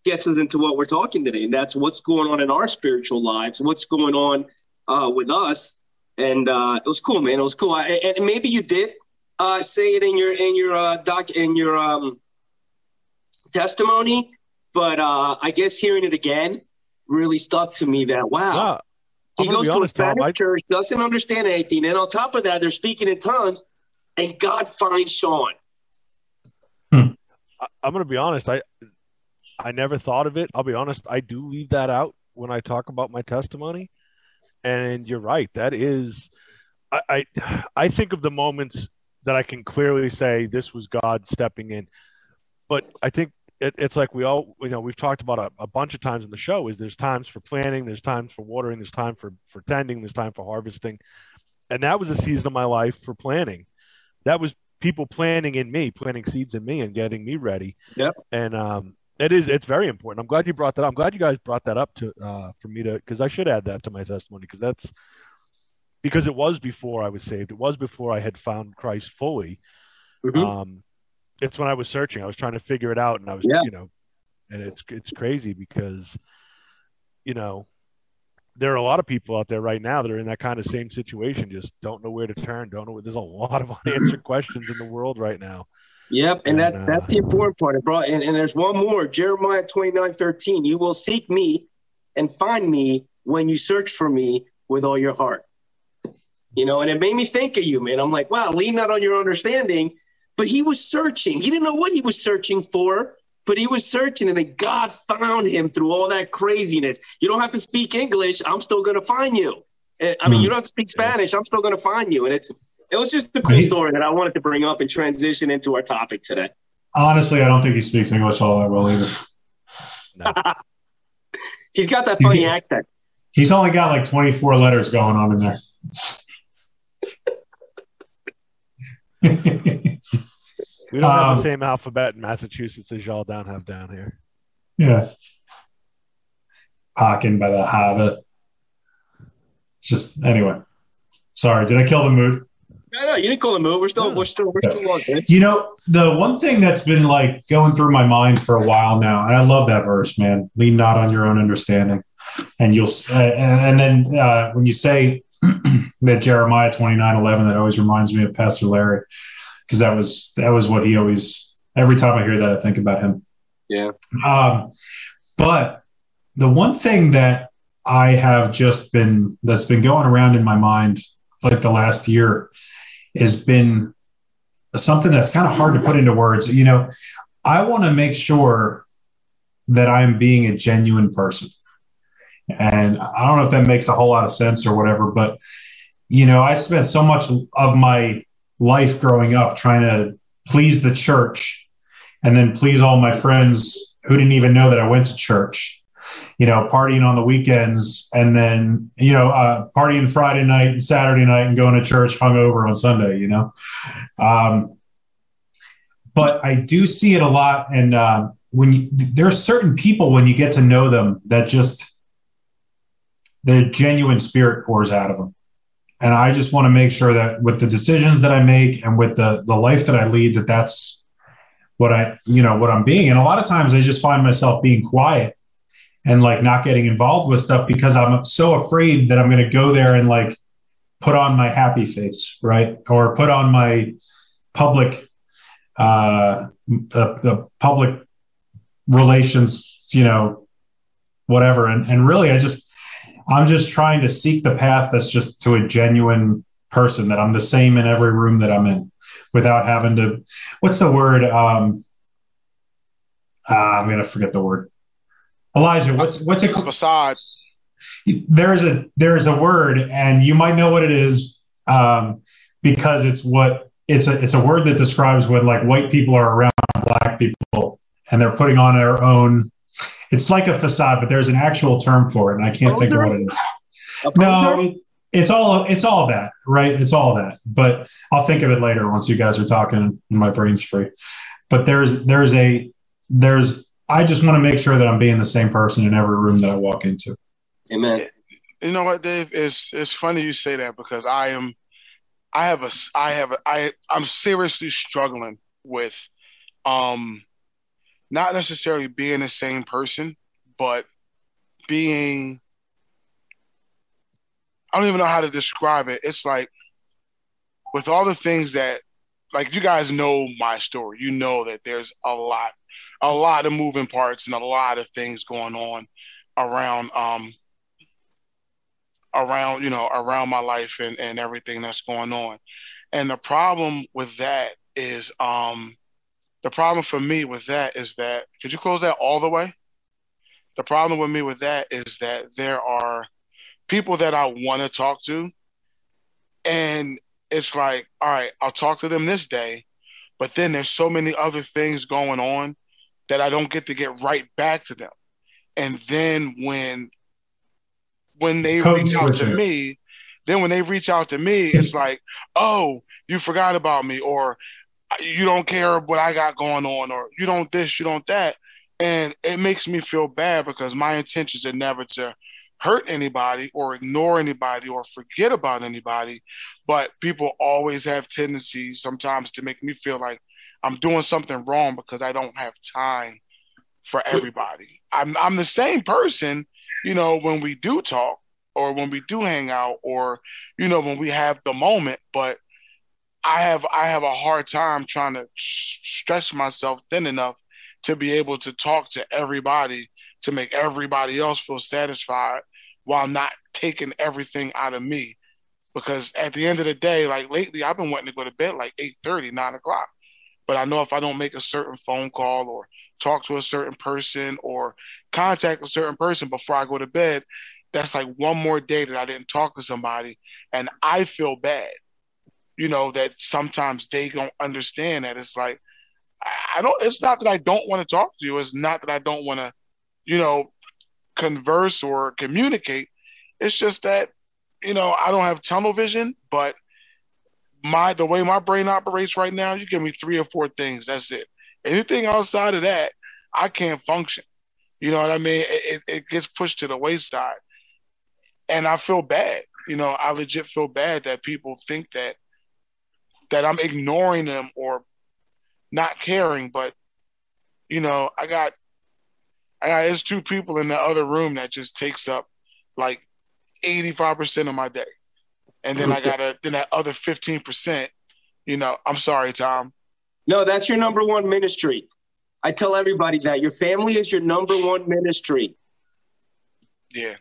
gets us into what we're talking today, and that's what's going on in our spiritual lives, what's going on uh, with us, and uh, it was cool, man. It was cool, I, and maybe you did uh, say it in your in your uh, doc in your um, testimony, but uh, I guess hearing it again really stuck to me. That wow, yeah, he goes to honest, a Spanish Tom, church, doesn't understand anything, and on top of that, they're speaking in tongues, and God finds Sean. Hmm. I, I'm going to be honest. I I never thought of it. I'll be honest. I do leave that out when I talk about my testimony, and you're right. That is, I I, I think of the moments that I can clearly say this was God stepping in, but I think it, it's like we all you know we've talked about a, a, bunch of times in the show is there's times for planting there's times for watering there's time for for tending there's time for harvesting. And that was a season of my life for planting. That was people planting in me planting seeds in me and getting me ready. Yep. And um it is it's very important i'm glad you brought that up i'm glad you guys brought that up to uh for me to because i should add that to my testimony because that's because it was before i was saved it was before i had found christ fully mm-hmm. um it's when I was searching. I was trying to figure it out, and I was, yeah. you know, and it's it's crazy because, you know, there are a lot of people out there right now that are in that kind of same situation. Just don't know where to turn. Don't know. There's a lot of unanswered questions in the world right now. Yep, and, and that's uh, that's the important part. Brought and, and there's one more. Jeremiah 29, 13. You will seek me and find me when you search for me with all your heart. You know, and it made me think of you, man. I'm like, wow, lean not on your understanding but he was searching. He didn't know what he was searching for, but he was searching, and then God found him through all that craziness. You don't have to speak English. I'm still going to find you. I mean, you don't speak Spanish. I'm still going to find you. And it's it was just a cool story that I wanted to bring up and transition into our topic today. Honestly, I don't think he speaks English all that well either. No. He's got that funny accent. He's only got like 24 letters going on in there. We don't um, have the um, same alphabet in Massachusetts as y'all down have down here. Yeah. Parking by the harbor. Just anyway. Sorry, did I kill the mood? No, no, you didn't kill the mood. We're still, we're still, we're still on. You know, the one thing that's been like going through my mind for a while now, and I love that verse, man. Lean not on your own understanding, and you'll. Uh, and then uh, when you say that Jeremiah twenty nine eleven, that always reminds me of Pastor Larry because that was that was what he always every time I hear that I think about him. Yeah. Um, but the one thing that I have just been that's been going around in my mind like the last year has been something that's kind of hard to put into words. You know, I want to make sure that I'm being a genuine person. And I don't know if that makes a whole lot of sense or whatever, but you know, I spent so much of my life growing up trying to please the church and then please all my friends who didn't even know that I went to church. You know, partying on the weekends and then, you know, uh, partying Friday night and Saturday night and going to church hungover on Sunday, you know. Um, but I do see it a lot. And uh, when you, there are certain people, when you get to know them, that just the genuine spirit pours out of them. And I just want to make sure that with the decisions that I make and with the the life that I lead, that that's what I, you know, what I'm being. And a lot of times I just find myself being quiet and like not getting involved with stuff because I'm so afraid that I'm going to go there and like put on my happy face, right? Or put on my public, uh, the, the public relations, you know, whatever. And, and really, I just, I'm just trying to seek the path that's just to a genuine person that I'm the same in every room that I'm in without having to, what's the word? Um, uh, I'm gonna forget the word. Elijah, what's what's it called? Besides, There's a there's a word, and you might know what it is um, because it's what it's a it's a word that describes when like white people are around black people and they're putting on their own. It's like a facade, but there's an actual term for it, and I can't think of what it is. No, it, it's all it's all that, right? It's all that. But I'll think of it later once you guys are talking and my brain's free. But there's there's a there's I just want to make sure that I'm being the same person in every room that I walk into. Amen. you know what, Dave? It's it's funny you say that because I am, I have a, I have a, I I'm seriously struggling with, um, not necessarily being the same person, but being. I don't even know how to describe it. It's like with all the things that, like you guys know my story. You know that there's a lot, a lot of moving parts and a lot of things going on around um around you know around my life and and everything that's going on. And the problem with that is um the problem for me with that is that could you close that all the way? The problem with me with that is that there are people that i want to talk to and it's like all right i'll talk to them this day but then there's so many other things going on that i don't get to get right back to them and then when when they reach out to me, then when they reach out to me, it's like, oh, you forgot about me, or you don't care what I got going on, or you don't this, you don't that. And it makes me feel bad because my intentions are never to hurt anybody or ignore anybody or forget about anybody. But people always have tendencies sometimes to make me feel like I'm doing something wrong because I don't have time for everybody. I'm I'm the same person, you know, when we do talk or when we do hang out or you know when we have the moment, but I have I have a hard time trying to stretch myself thin enough to be able to talk to everybody to make everybody else feel satisfied while not taking everything out of me. Because at the end of the day, like lately, I've been wanting to go to bed like 8 30 9 o'clock. But I know if I don't make a certain phone call or talk to a certain person or contact a certain person before I go to bed, that's like one more day that I didn't talk to somebody. And I feel bad, you know, that sometimes they don't understand that. It's like, I don't, it's not that I don't want to talk to you. It's not that I don't want to, you know, converse or communicate. It's just that, you know, I don't have tunnel vision, but my, the way my brain operates right now, you give me three or four things. That's it. Anything outside of that, I can't function. You know what I mean? It, it gets pushed to the wayside. And I feel bad. You know, I legit feel bad that people think that that I'm ignoring them or not caring. But you know, I got I got there's two people in the other room that just takes up like 85% of my day. And then I got a then that other 15%, you know, I'm sorry, Tom. No, that's your number one ministry. I tell everybody that your family is your number one ministry. Yeah.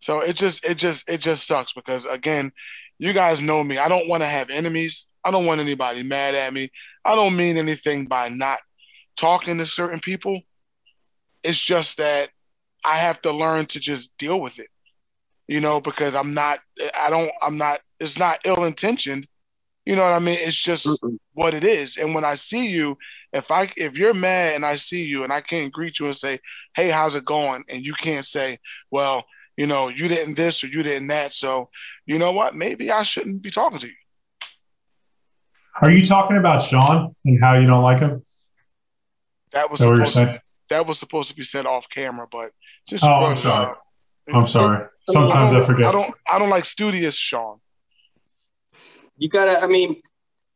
So it just it just it just sucks because again, you guys know me. I don't want to have enemies. I don't want anybody mad at me. I don't mean anything by not talking to certain people. It's just that I have to learn to just deal with it. You know, because I'm not I don't I'm not it's not ill intentioned. You know what I mean? It's just Mm-mm. what it is. And when I see you, if I if you're mad and I see you and I can't greet you and say, "Hey, how's it going?" and you can't say, "Well, you know, you didn't this or you didn't that," so you know what? Maybe I shouldn't be talking to you. Are you talking about Sean and how you don't like him? That was Is that what you're supposed to, saying? that was supposed to be said off camera, but just Oh, I'm sorry. up. I'm sorry. I Sometimes I don't, forget. I don't. I don't like studious Sean. You gotta. I mean,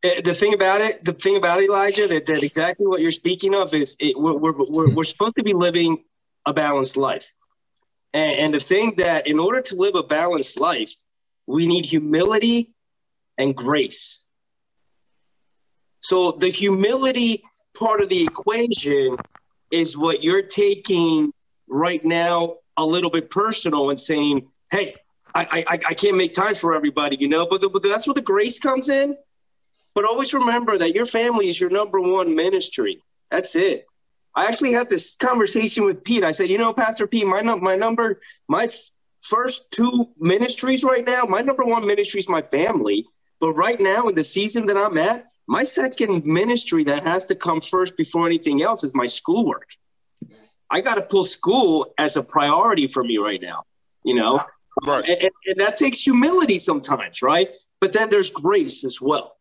eh, the thing about it, the thing about Elijah, that, that exactly what you're speaking of is it, we're, we're, we're, we're supposed to be living a balanced life, and, and the thing that in order to live a balanced life, we need humility and grace. So the humility part of the equation is what you're taking right now a little bit personal and saying, "Hey, I, I, I can't make time for everybody, you know. But, the, but that's where the grace comes in. But always remember that your family is your number one ministry. That's it. I actually had this conversation with Pete. I said, you know, Pastor Pete, my num- my number, my f- first two ministries right now, my number one ministry is my family. But right now, in the season that I'm at, my second ministry that has to come first before anything else is my schoolwork. I got to pull school as a priority for me right now, you know? Right. And, and- and that takes humility sometimes, right? But then there's grace as well.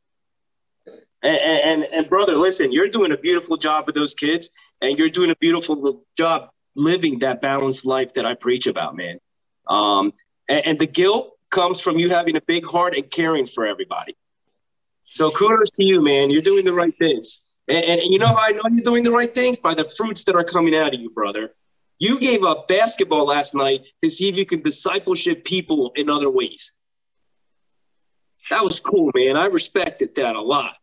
And, and, and brother, listen, you're doing a beautiful job with those kids, and you're doing a beautiful job living that balanced life that I preach about, man. Um, and, and the guilt comes from you having a big heart and caring for everybody. So kudos to you, man. You're doing the right things. And, and, and you know how I know you're doing the right things? By the fruits that are coming out of you, brother. You gave up basketball last night to see if you could discipleship people in other ways. That was cool, man. I respected that a lot.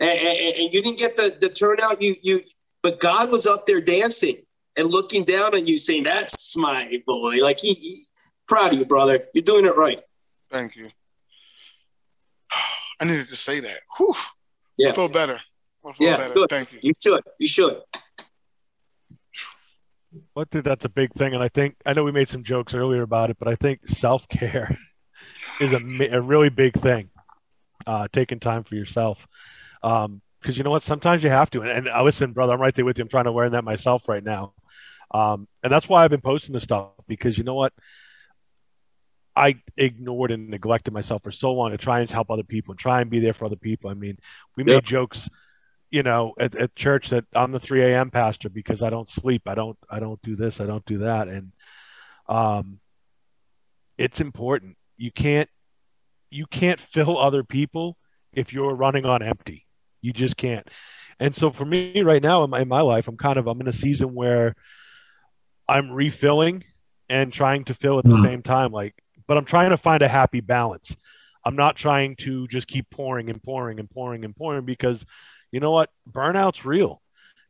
And, and, and you didn't get the, the turnout you you but God was up there dancing and looking down on you saying, That's my boy. Like he, he proud of you, brother. You're doing it right. Thank you. I needed to say that. Whew. Yeah. I feel better. I Yeah, better. good. Thank you. You should. You should. I think that's a big thing, and I think I know we made some jokes earlier about it, but I think self care is a, a really big thing. Uh, taking time for yourself, because you know what, sometimes you have to. And, and uh, listen, brother, I'm right there with you. I'm trying to learn that myself right now, um, and that's why I've been posting this stuff because you know what, I ignored and neglected myself for so long to try and help other people and try and be there for other people. I mean, we made jokes you know at, at church that i'm the 3 a.m pastor because i don't sleep. I don't i don't do this i don't do that. And um it's important. You can't you can't fill other people if you're running on empty. You just can't. And so for me right now in my, in my life i'm kind of i'm in a season where i'm refilling and trying to fill at the Mhm. same time like but i'm trying to find a happy balance. I'm not trying to just keep pouring and pouring and pouring and pouring because you know what? Burnout's real.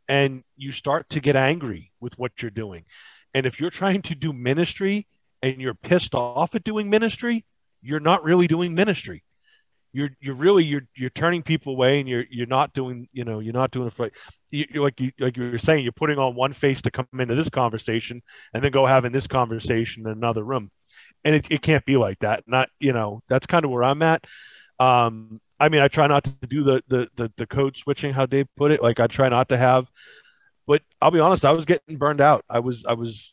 And you start to get angry with what you're doing. And if you're trying to do ministry and you're pissed off at doing ministry you're not really doing ministry. You're you're really you're you're turning people away and you're you're not doing you know you're not doing it for you, you're like you like you were saying you're putting on one face to come into this conversation and then go having this conversation in another room. And it, it can't be like that. Not you know that's kind of where i'm at. Um I mean, I try not to do the, the the the code switching, how Dave put it. Like I try not to have, but I'll be honest, I was getting burned out. I was I was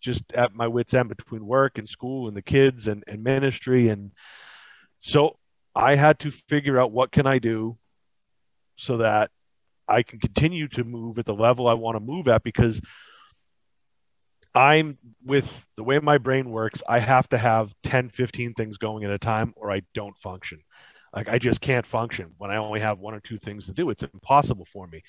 just at my wits end between work and school and the kids and, and ministry, and so I had to figure out what can I do so that I can continue to move at the level I want to move at because I'm with the way my brain works, I have to have 10, 15 things going at a time or I don't function. Like I just can't function when I only have one or two things to do. It's impossible for me.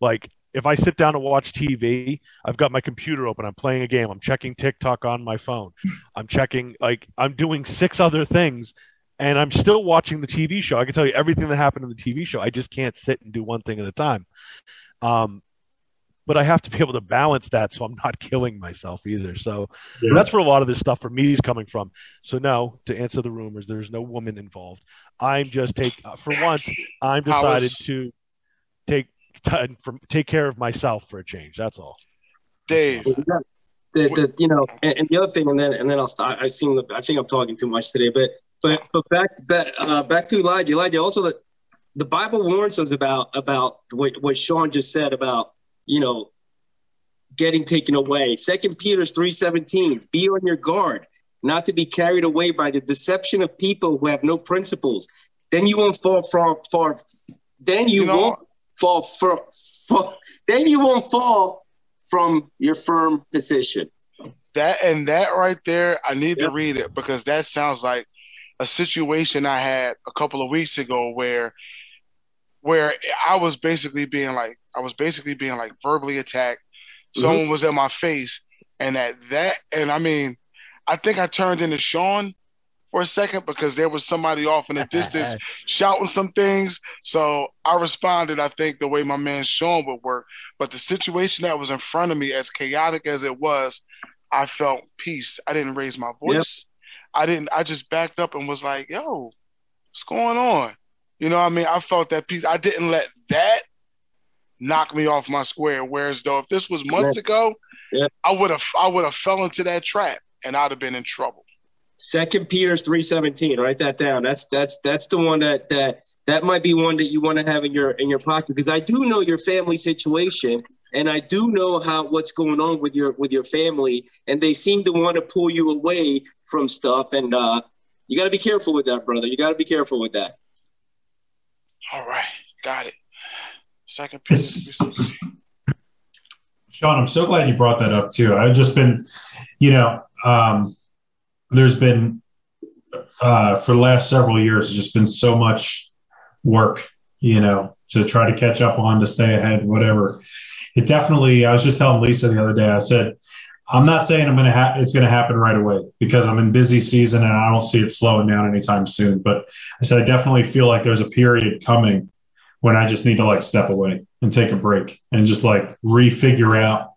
Like if I sit down to watch TV, I've got my computer open, I'm playing a game, I'm checking TikTok on my phone. I'm checking like I'm doing six other things and I'm still watching the TV show. I can tell you everything that happened in the TV show. I just can't sit and do one thing at a time. Um, but I have to be able to balance that so I'm not killing myself either. So Yeah. that's where a lot of this stuff for me is coming from. So no, to answer the rumors, there's no woman involved. I'm just take uh, for once. I'm decided is- to take t- from take care of myself for a change. That's all. Dave, The, the, you know, and, and the other thing, and then and then I'll stop. I seem I think I'm talking too much today, but but but back back uh, back to Elijah. Elijah also the the Bible warns us about about what what Sean just said about you know getting taken away. Second Peter's three seventeen. Be on your guard, not to be carried away by the deception of people who have no principles. Then you won't fall from far. Then you, You know- won't fall for, for. Then you won't fall from your firm position. that and that right there, I need Yep. to read it because that sounds like a situation I had a couple of weeks ago where where I was basically being like I was basically being like verbally attacked. Mm-hmm. Someone was in my face and at that and I mean I think I turned into Sean for a second because there was somebody off in the distance shouting some things. So I responded, I think, the way my man Sean would work. But the situation that was in front of me, as chaotic as it was, I felt peace. I didn't raise my voice. I didn't, I just backed up and was like, yo, what's going on? You know what I mean? I felt that peace. I didn't let that knock me off my square. Whereas though if this was months ago, Yeah. I would have I would have fell into that trap and I'd have been in trouble. Second Peter's three seventeen. Write that down. That's that's that's the one that that that might be one that you want to have in your in your pocket because I do know your family situation and I do know how what's going on with your with your family and they seem to want to pull you away from stuff and uh, you got to be careful with that, brother. You got to be careful with that. All right, got it. Second piece. Sean, I'm so glad you brought that up too. I've just been, you know, um, there's been uh, for the last several years, just been so much work, you know, to try to catch up on, to stay ahead, whatever. It definitely. I was just telling Lisa the other day. I said, I'm not saying I'm to ha- it's going to happen right away because I'm in busy season and I don't see it slowing down anytime soon. But I said I definitely feel like there's a period coming when I just need to like step away and take a break and just like refigure out,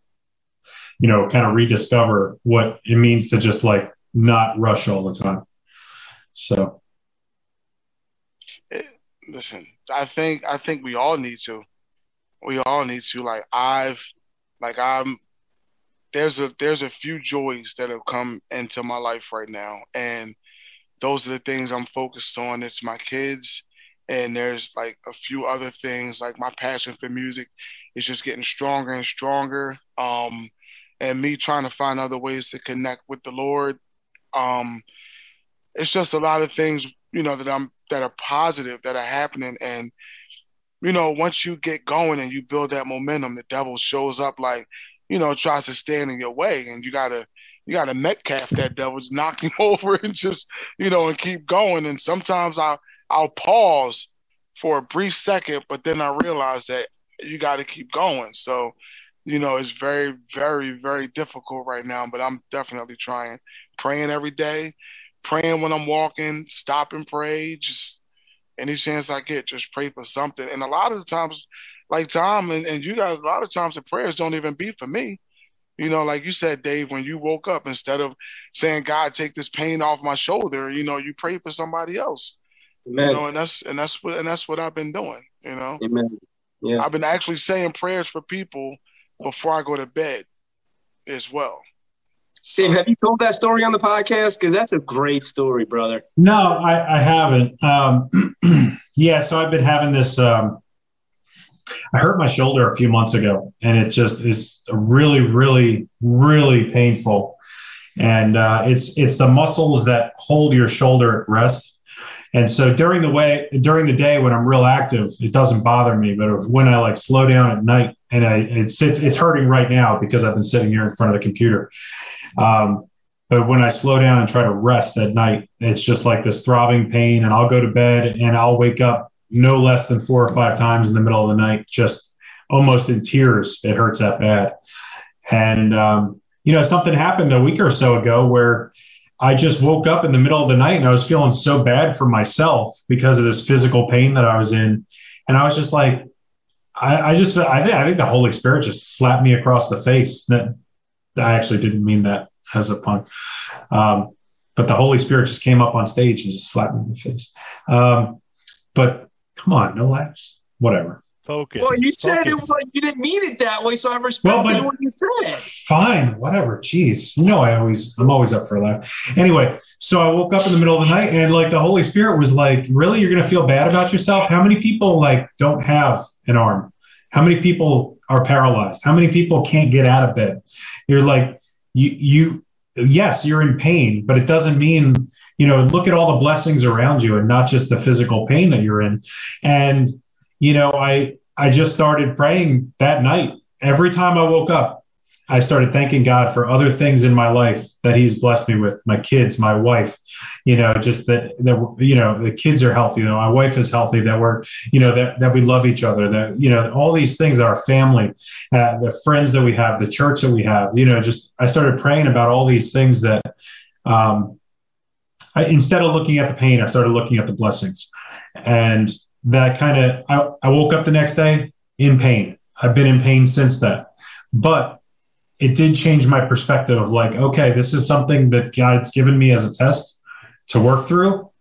you know, kind of rediscover what it means to just like not rush all the time. So eh, listen, I think I think we all need to. We all need to. Like I've like I'm there's a there's a few joys that have come into my life right now. And those are the things I'm focused on. It's my kids and there's like a few other things like my passion for music is just getting stronger and stronger. Um and me trying to find other ways to connect with the Lord. Um it's just a lot of things, you know, that I'm that are positive that are happening and you know once you get going and you build that momentum the devil shows up like you know tries to stand in your way and you gotta you gotta metcalf that devil just knock him over and just you know and keep going and sometimes i'll i'll pause for a brief second but then i realize that you got to keep going so you know it's very very very difficult right now but i'm definitely trying praying every day praying when I'm walking, stop and pray, just any chance I get, just pray for something. And a lot of the times, like Tom and, and you guys, a lot of times the prayers don't even be for me. You know, like you said, Dave, when you woke up, instead of saying, God, take this pain off my shoulder, you know, you pray for somebody else. Amen. You know, and that's and that's what and that's what I've been doing, you know. Amen. Yeah. I've been actually saying prayers for people before I go to bed as well. So- Dave, have you told that story on the podcast? Because that's a great story, brother. no, I, I haven't. Um, yeah, so I've been having this. Um, I hurt my shoulder a few months ago, and it just is really, really, really painful. And uh, it's it's the muscles that hold your shoulder at rest. And so during the way during the day when I'm real active, it doesn't bother me. But when I like slow down at night, and I it sits, it's hurting right now because I've been sitting here in front of the computer. Um, but when I slow down and try to rest at night, it's just like this throbbing pain, and I'll go to bed and I'll wake up no less than four or five times in the middle of the night, just almost in tears. It hurts that bad. And um, you know, something happened a week or so ago where I just woke up in the middle of the night and I was feeling so bad for myself because of this physical pain that I was in. And I was just like, I, I just, I think, I think the Holy Spirit just slapped me across the face. That I actually didn't mean that as a pun. Um, but the Holy Spirit just came up on stage and just slapped me in the face. Um, but come on, no laughs. Whatever. Focus. Well, you said it was, you didn't mean it that way, so I respect Well, what you said. Fine, whatever. Jeez, you know I always I'm always up for a laugh. Anyway, so I woke up in the middle of the night and like the Holy Spirit was like, "Really, you're gonna feel bad about yourself? How many people like don't have an arm? How many people are paralyzed? How many people can't get out of bed? You're like, you you yes, you're in pain, but it doesn't mean you know look at all the blessings around you and not just the physical pain that you're in. And you know, I I just started praying that night. Every time I woke up, I started thanking God for other things in my life that He's blessed me with. My kids, my wife, you know, just that that you know the kids are healthy. You know, my wife is healthy. That we're you know that that we love each other. That you know all these things. Our family, uh, the friends that we have, the church that we have. You know, just I started praying about all these things that. Um, I, instead of looking at the pain, I started looking at the blessings, and that kind of I, I woke up the next day in pain. I've been in pain since then, but it did change my perspective of like, okay, this is something that God's given me as a test to work through,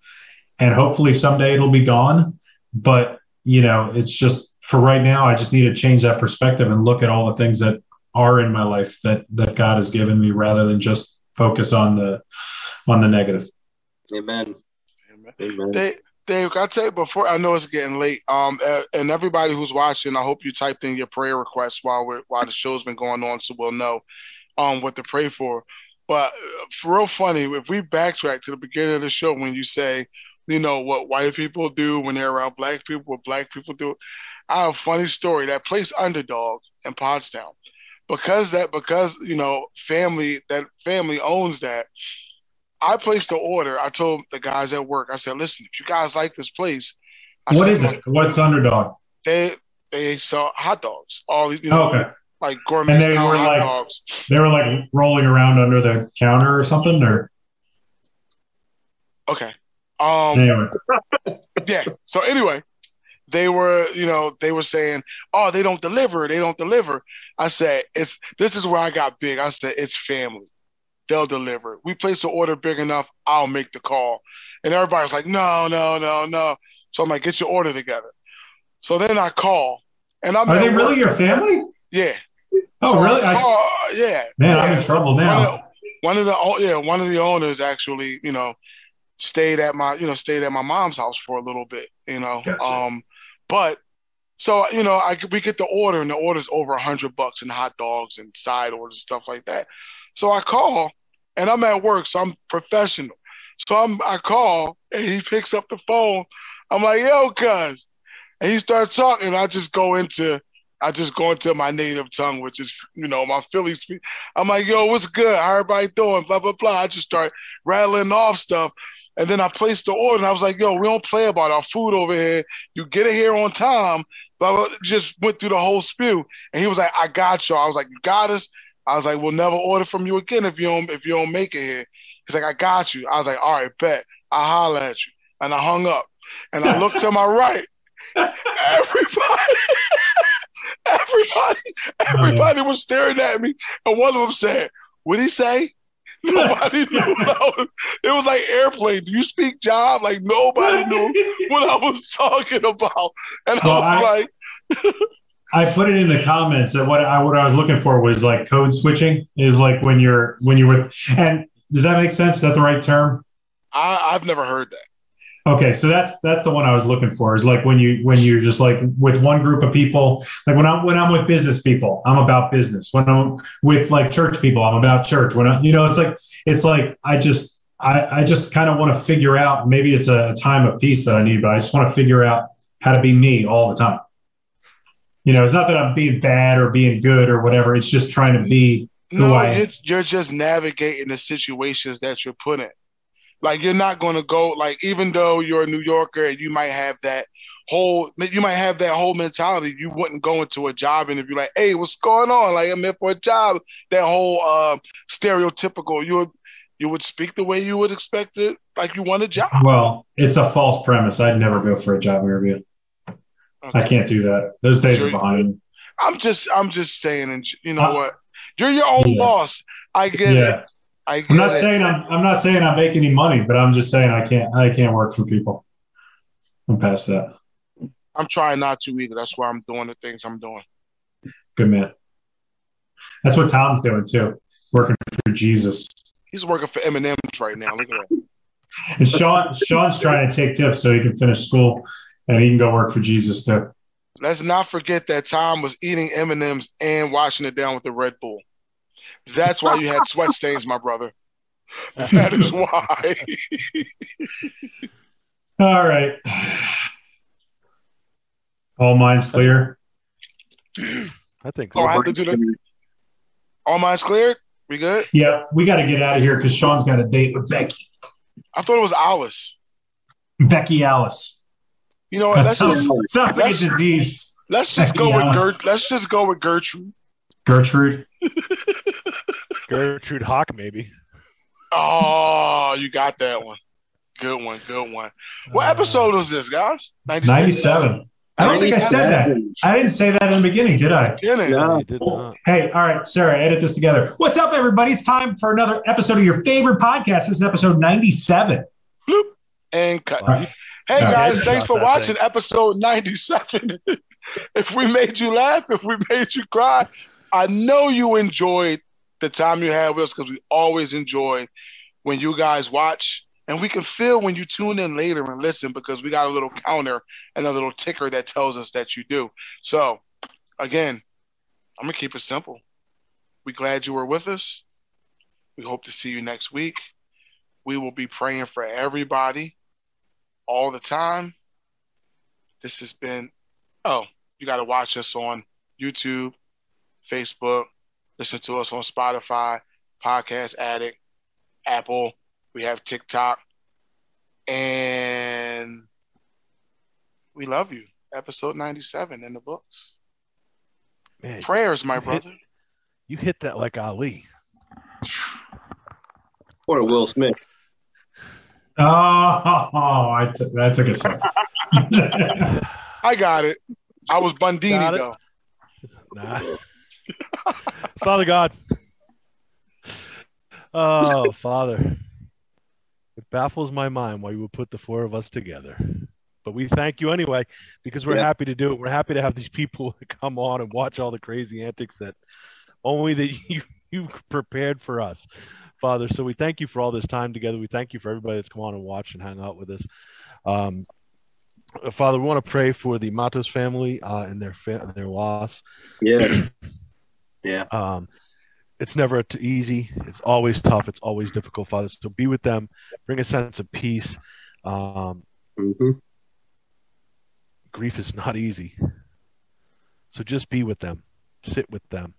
and hopefully someday it'll be gone. But you know, it's just for right now, I just need to change that perspective and look at all the things that are in my life that that God has given me, rather than just focus on the on the negative. Amen. Amen. Amen. Dave, I tell you before I know it's getting late. Um, uh, and everybody who's watching, I hope you typed in your prayer requests while we're while the show's been going on, so we'll know um what to pray for. But uh, for real funny, if we backtrack to the beginning of the show when you say, you know, what white people do when they're around black people, what black people do. I have a funny story. That place underdog in Pottstown. Because that because, you know, family that family owns that. I placed the order. I told the guys at work, I said, listen, if you guys like this place, I What said, is it? What's underdog? They they sell hot dogs. All you know, okay. like gourmet And they were hot like- dogs. They were like rolling around under the counter or something, or Okay. Um anyway. yeah. So anyway, they were, you know, they were saying, "Oh, they don't deliver. They don't deliver." I said, "It's this is where I got big." I said, "It's family. They'll deliver. We place the order big enough, I'll make the call." And everybody's like, "No, no, no, no." So I'm like, "Get your order together." So then I call, and I'm Are they work. really your family? Yeah. Oh, So really? I I, yeah. man, yeah. I'm in trouble One now. of, one of the yeah one of the owners actually you know stayed at my you know stayed at my mom's house for a little bit you know Gotcha. um but so you know I we get the order and the order's over a hundred bucks and hot dogs and side orders and stuff like that so I call and I'm at work so I'm professional so I'm I call and he picks up the phone I'm like yo cuz and he starts talking I just go into I just go into my native tongue which is you know my Philly speak I'm like, yo, what's good? How everybody doing? Blah, blah, blah. I just start rattling off stuff. And then I placed the order and I was like, yo, we don't play about our food over here. You get it here on time. Blah, blah. Just went through the whole spew. And he was like, I got you. I was like, you got us? I was like, we'll never order from you again if you don't if you don't make it here. He's like, I got you. I was like, all right, bet. I holler at you. And I hung up. And I looked to my right. Everybody, everybody, everybody was staring at me. And one of them said, What'd he say? Nobody knew. was- It was like airplane. Do you speak job? Like nobody knew what I was talking about. And Well, I was I- like, I put it in the comments that what I what I was looking for was like code switching is like when you're when you're with and does that make sense? Is that the right term? I, I've never heard that. Okay, so that's that's the one I was looking for. Is like when you when you're just like with one group of people. Like when I'm when I'm with business people, I'm about business. When I'm with like church people, I'm about church. When I, you know, it's like it's like I just I I just kind of want to figure out. Maybe it's a time of peace that I need, but I just want to figure out how to be me all the time. You know, it's not that I'm being bad or being good or whatever. It's just trying to be Who No, I am. you're, you're just navigating the situations that you're put in. Like you're not going to go like even though you're a New Yorker and you might have that whole you might have that whole mentality. You wouldn't go into a job interview like, "Hey, what's going on? Like I'm here for a job." That whole uh, stereotypical. You would you would speak the way you would expect it, like you want a job. well. It's a false premise. I'd never go for a job interview. I can't do that. Those days are behind me. I'm just I'm just saying, and you know Uh, what? You're your own yeah. boss. I get Yeah. it. I I'm not it. saying I'm, I'm not saying I make any money, but I'm just saying I can't I can't work for people. I'm past that. I'm trying not to either. That's why I'm doing the things I'm doing. Good man. That's what Tom's doing too. Working for Jesus. He's working for M&M's right now. Look at that. And Sean Sean's trying to take tips so he can finish school and he can go work for Jesus too. Let's not forget that Tom was eating M&M's and washing it down with the Red Bull. That's why you had sweat stains, my brother. That is why. All right. All minds clear. I think Oh. I have to do that. All minds cleared? We good? Yeah, we got to get out of here because Sean's got a date with Becky. I thought it was Alice. Becky Alice. You know what? Let's sounds, just sounds like a let's- disease. let's just go with Alice. Gert. Let's just go with Gertrude. Gertrude. Gertrude Hawk, maybe. Oh, you got that one. Good one. Good one. What Uh, episode was this, guys? 96? 97. I don't think I said that. I didn't say that in the beginning, did I? Didn't? No. You did not. Hey, all right, Sarah, edit this together. What's up, everybody? It's time for another episode of your favorite podcast. This is episode 97. And cut. All right. Hey Yeah. guys, thanks for watching thing. episode 97. if we made you laugh, if we made you cry, I know you enjoyed the time you had with us because we always enjoy when you guys watch. And we can feel when you tune in later and listen because we got a little counter and a little ticker that tells us that you do. So, again, I'm going to keep it simple. We glad you were with us. We hope to see you next week. We will be praying for everybody all the time. This has been, oh, you got to watch us on YouTube, Facebook, listen to us on Spotify, Podcast Addict, Apple. We have TikTok. And we love you. Episode 97 in the books. Man, Prayers, my you hit- brother. you hit that like Ali. Or Will Smith. Oh, I took that took a second. I got it. I was Bundini, though. Nah. Father God. Oh, Father. It baffles my mind why you would put the four of us together. But we thank you anyway because we're Yeah. happy to do it. We're happy to have these people come on and watch all the crazy antics that only that you you've prepared for us, Father. So we thank you for all this time together. We thank you for everybody that's come on and watched and hung out with us. Um, Father, we want to pray for the Matos family uh, and their fa- their loss. Yeah. yeah. Um, it's never t- easy. It's always tough. It's always difficult, Father. So be with them. Bring a sense of peace. Um, hmm grief is not easy. So just be with them. Sit with them.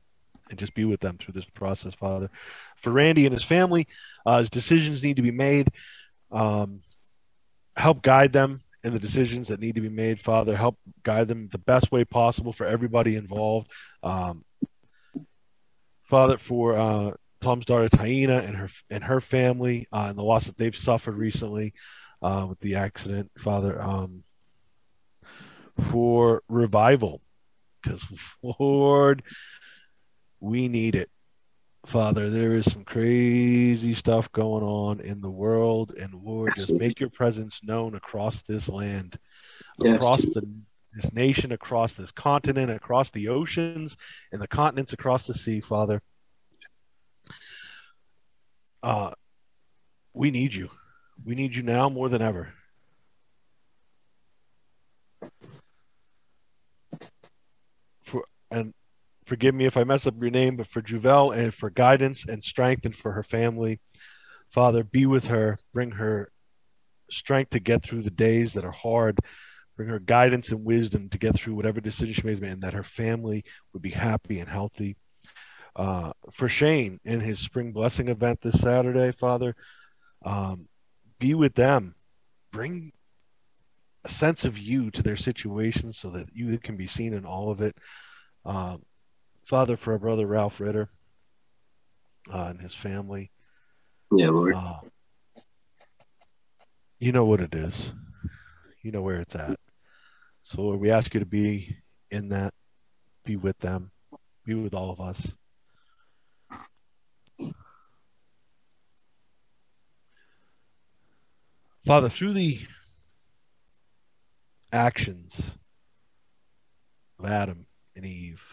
And just be with them through this process, Father. For Randy and his family, uh, his decisions need to be made. Um, help guide them in the decisions that need to be made, Father. Help guide them the best way possible for everybody involved. Um, Father, for uh, Tom's daughter Taina and her and her family uh, and the loss that they've suffered recently uh, with the accident, Father. Um, for revival, because Lord, we need it. Father, there is some crazy stuff going on in the world, and Lord, just make your presence known across this land, Yes, across the this nation, across this continent, across the oceans, and the continents across the sea, Father. Uh, we need you. We need you now more than ever. For and forgive me if I mess up your name, but for Juvel and for guidance and strength and for her family, Father, be with her, bring her strength to get through the days that are hard, bring her guidance and wisdom to get through whatever decision she makes, and that her family would be happy and healthy. Uh, for Shane in his spring blessing event this Saturday, Father, um, be with them, bring a sense of you to their situation so that you can be seen in all of it. Um, Father, for our brother Ralph Ritter uh, and his family, Yeah, Lord. uh, you know what it is. You know where it's at. So Lord, we ask you to be in that, be with them, be with all of us. Father, through the actions of Adam and Eve,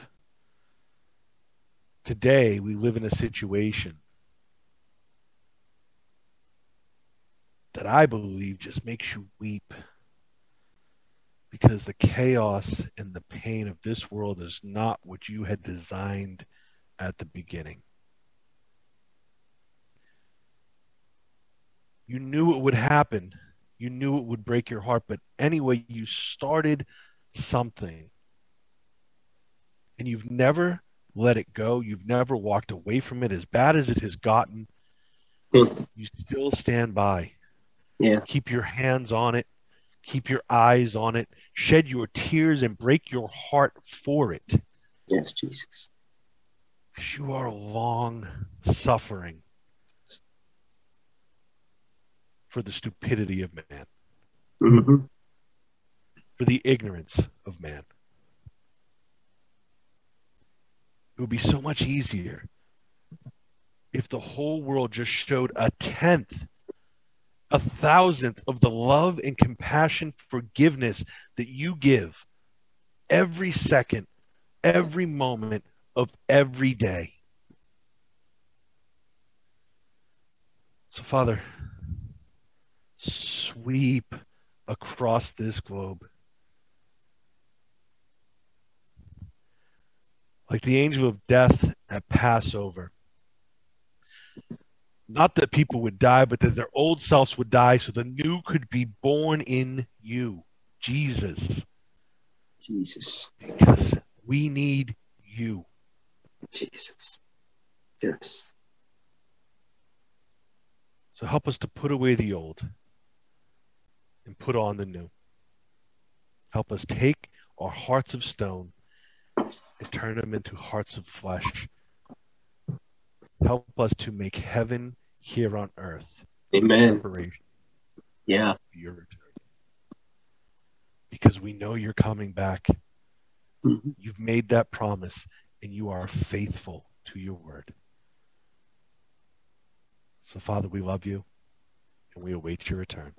today we live in a situation that I believe just makes you weep because the chaos and the pain of this world is not what you had designed at the beginning. You knew it would happen. You knew it would break your heart, but anyway, you started something. And you've never let it go. You've never walked away from it. As bad as it has gotten, Hmm. you still stand by Yeah. keep your hands on it, keep your eyes on it, shed your tears and break your heart for it. Yes, Jesus. You are long suffering for the stupidity of man, hmm for the ignorance of man. It would be so much easier if the whole world just showed a tenth, a thousandth of the love and compassion, forgiveness that you give every second, every moment of every day. So, Father, sweep across this globe. Like the angel of death at Passover. Not that people would die, but that their old selves would die so the new could be born in you, Jesus. Jesus. Because we need you. Jesus. Yes. So help us to put away the old and put on the new. Help us take our hearts of stone and turn them into hearts of flesh. Help us to make heaven here on earth. Amen. Yeah. for your return. Because we know you're coming back. Mhm. You've made that promise and you are faithful to your word. So, Father, we love you and we await your return.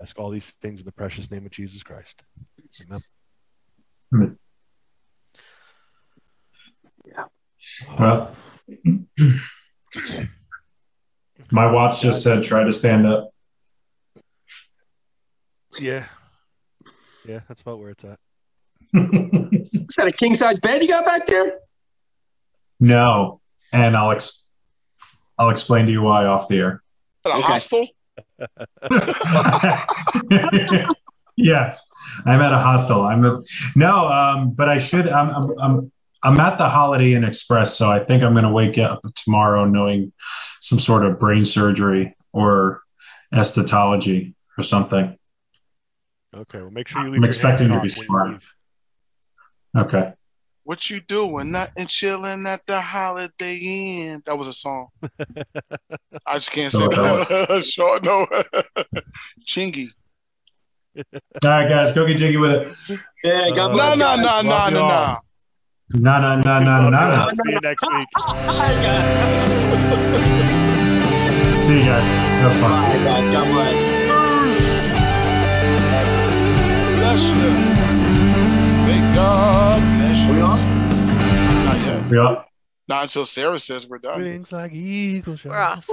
Ask all these things in the precious name of Jesus Christ. Amen. Well, my watch just said try to stand up. yeah. Yeah, that's about where it's at. Is that a king size bed you got back there? no, and I'll ex- I'll explain to you why off the air. At a Okay. hostel? yes, I'm at a hostel. I'm a, no, um, but I should. I'm, I'm I'm I'm at the Holiday Inn Express, so I think I'm going to wake up tomorrow knowing some sort of brain surgery or esthetology or something. Okay, well, make sure you leave. I'm your expecting hand to be off when you smart. Okay. What you doing? Nothing chilling at the Holiday Inn. That was a song. I just can't say that. Sure, no. Chingy. All right, guys, go get jiggy with it. Yeah, God Uh, No, bless. no, guys. no, no, Love no, no. No, no, no, no, no, no. See you next week. Bye, guys. See you guys. Have fun. Bye, guys. God bless. Bless you. May God bless you. We off? Not yet. Yeah. Not until Sarah says we're done. Wings like eagles. We're off.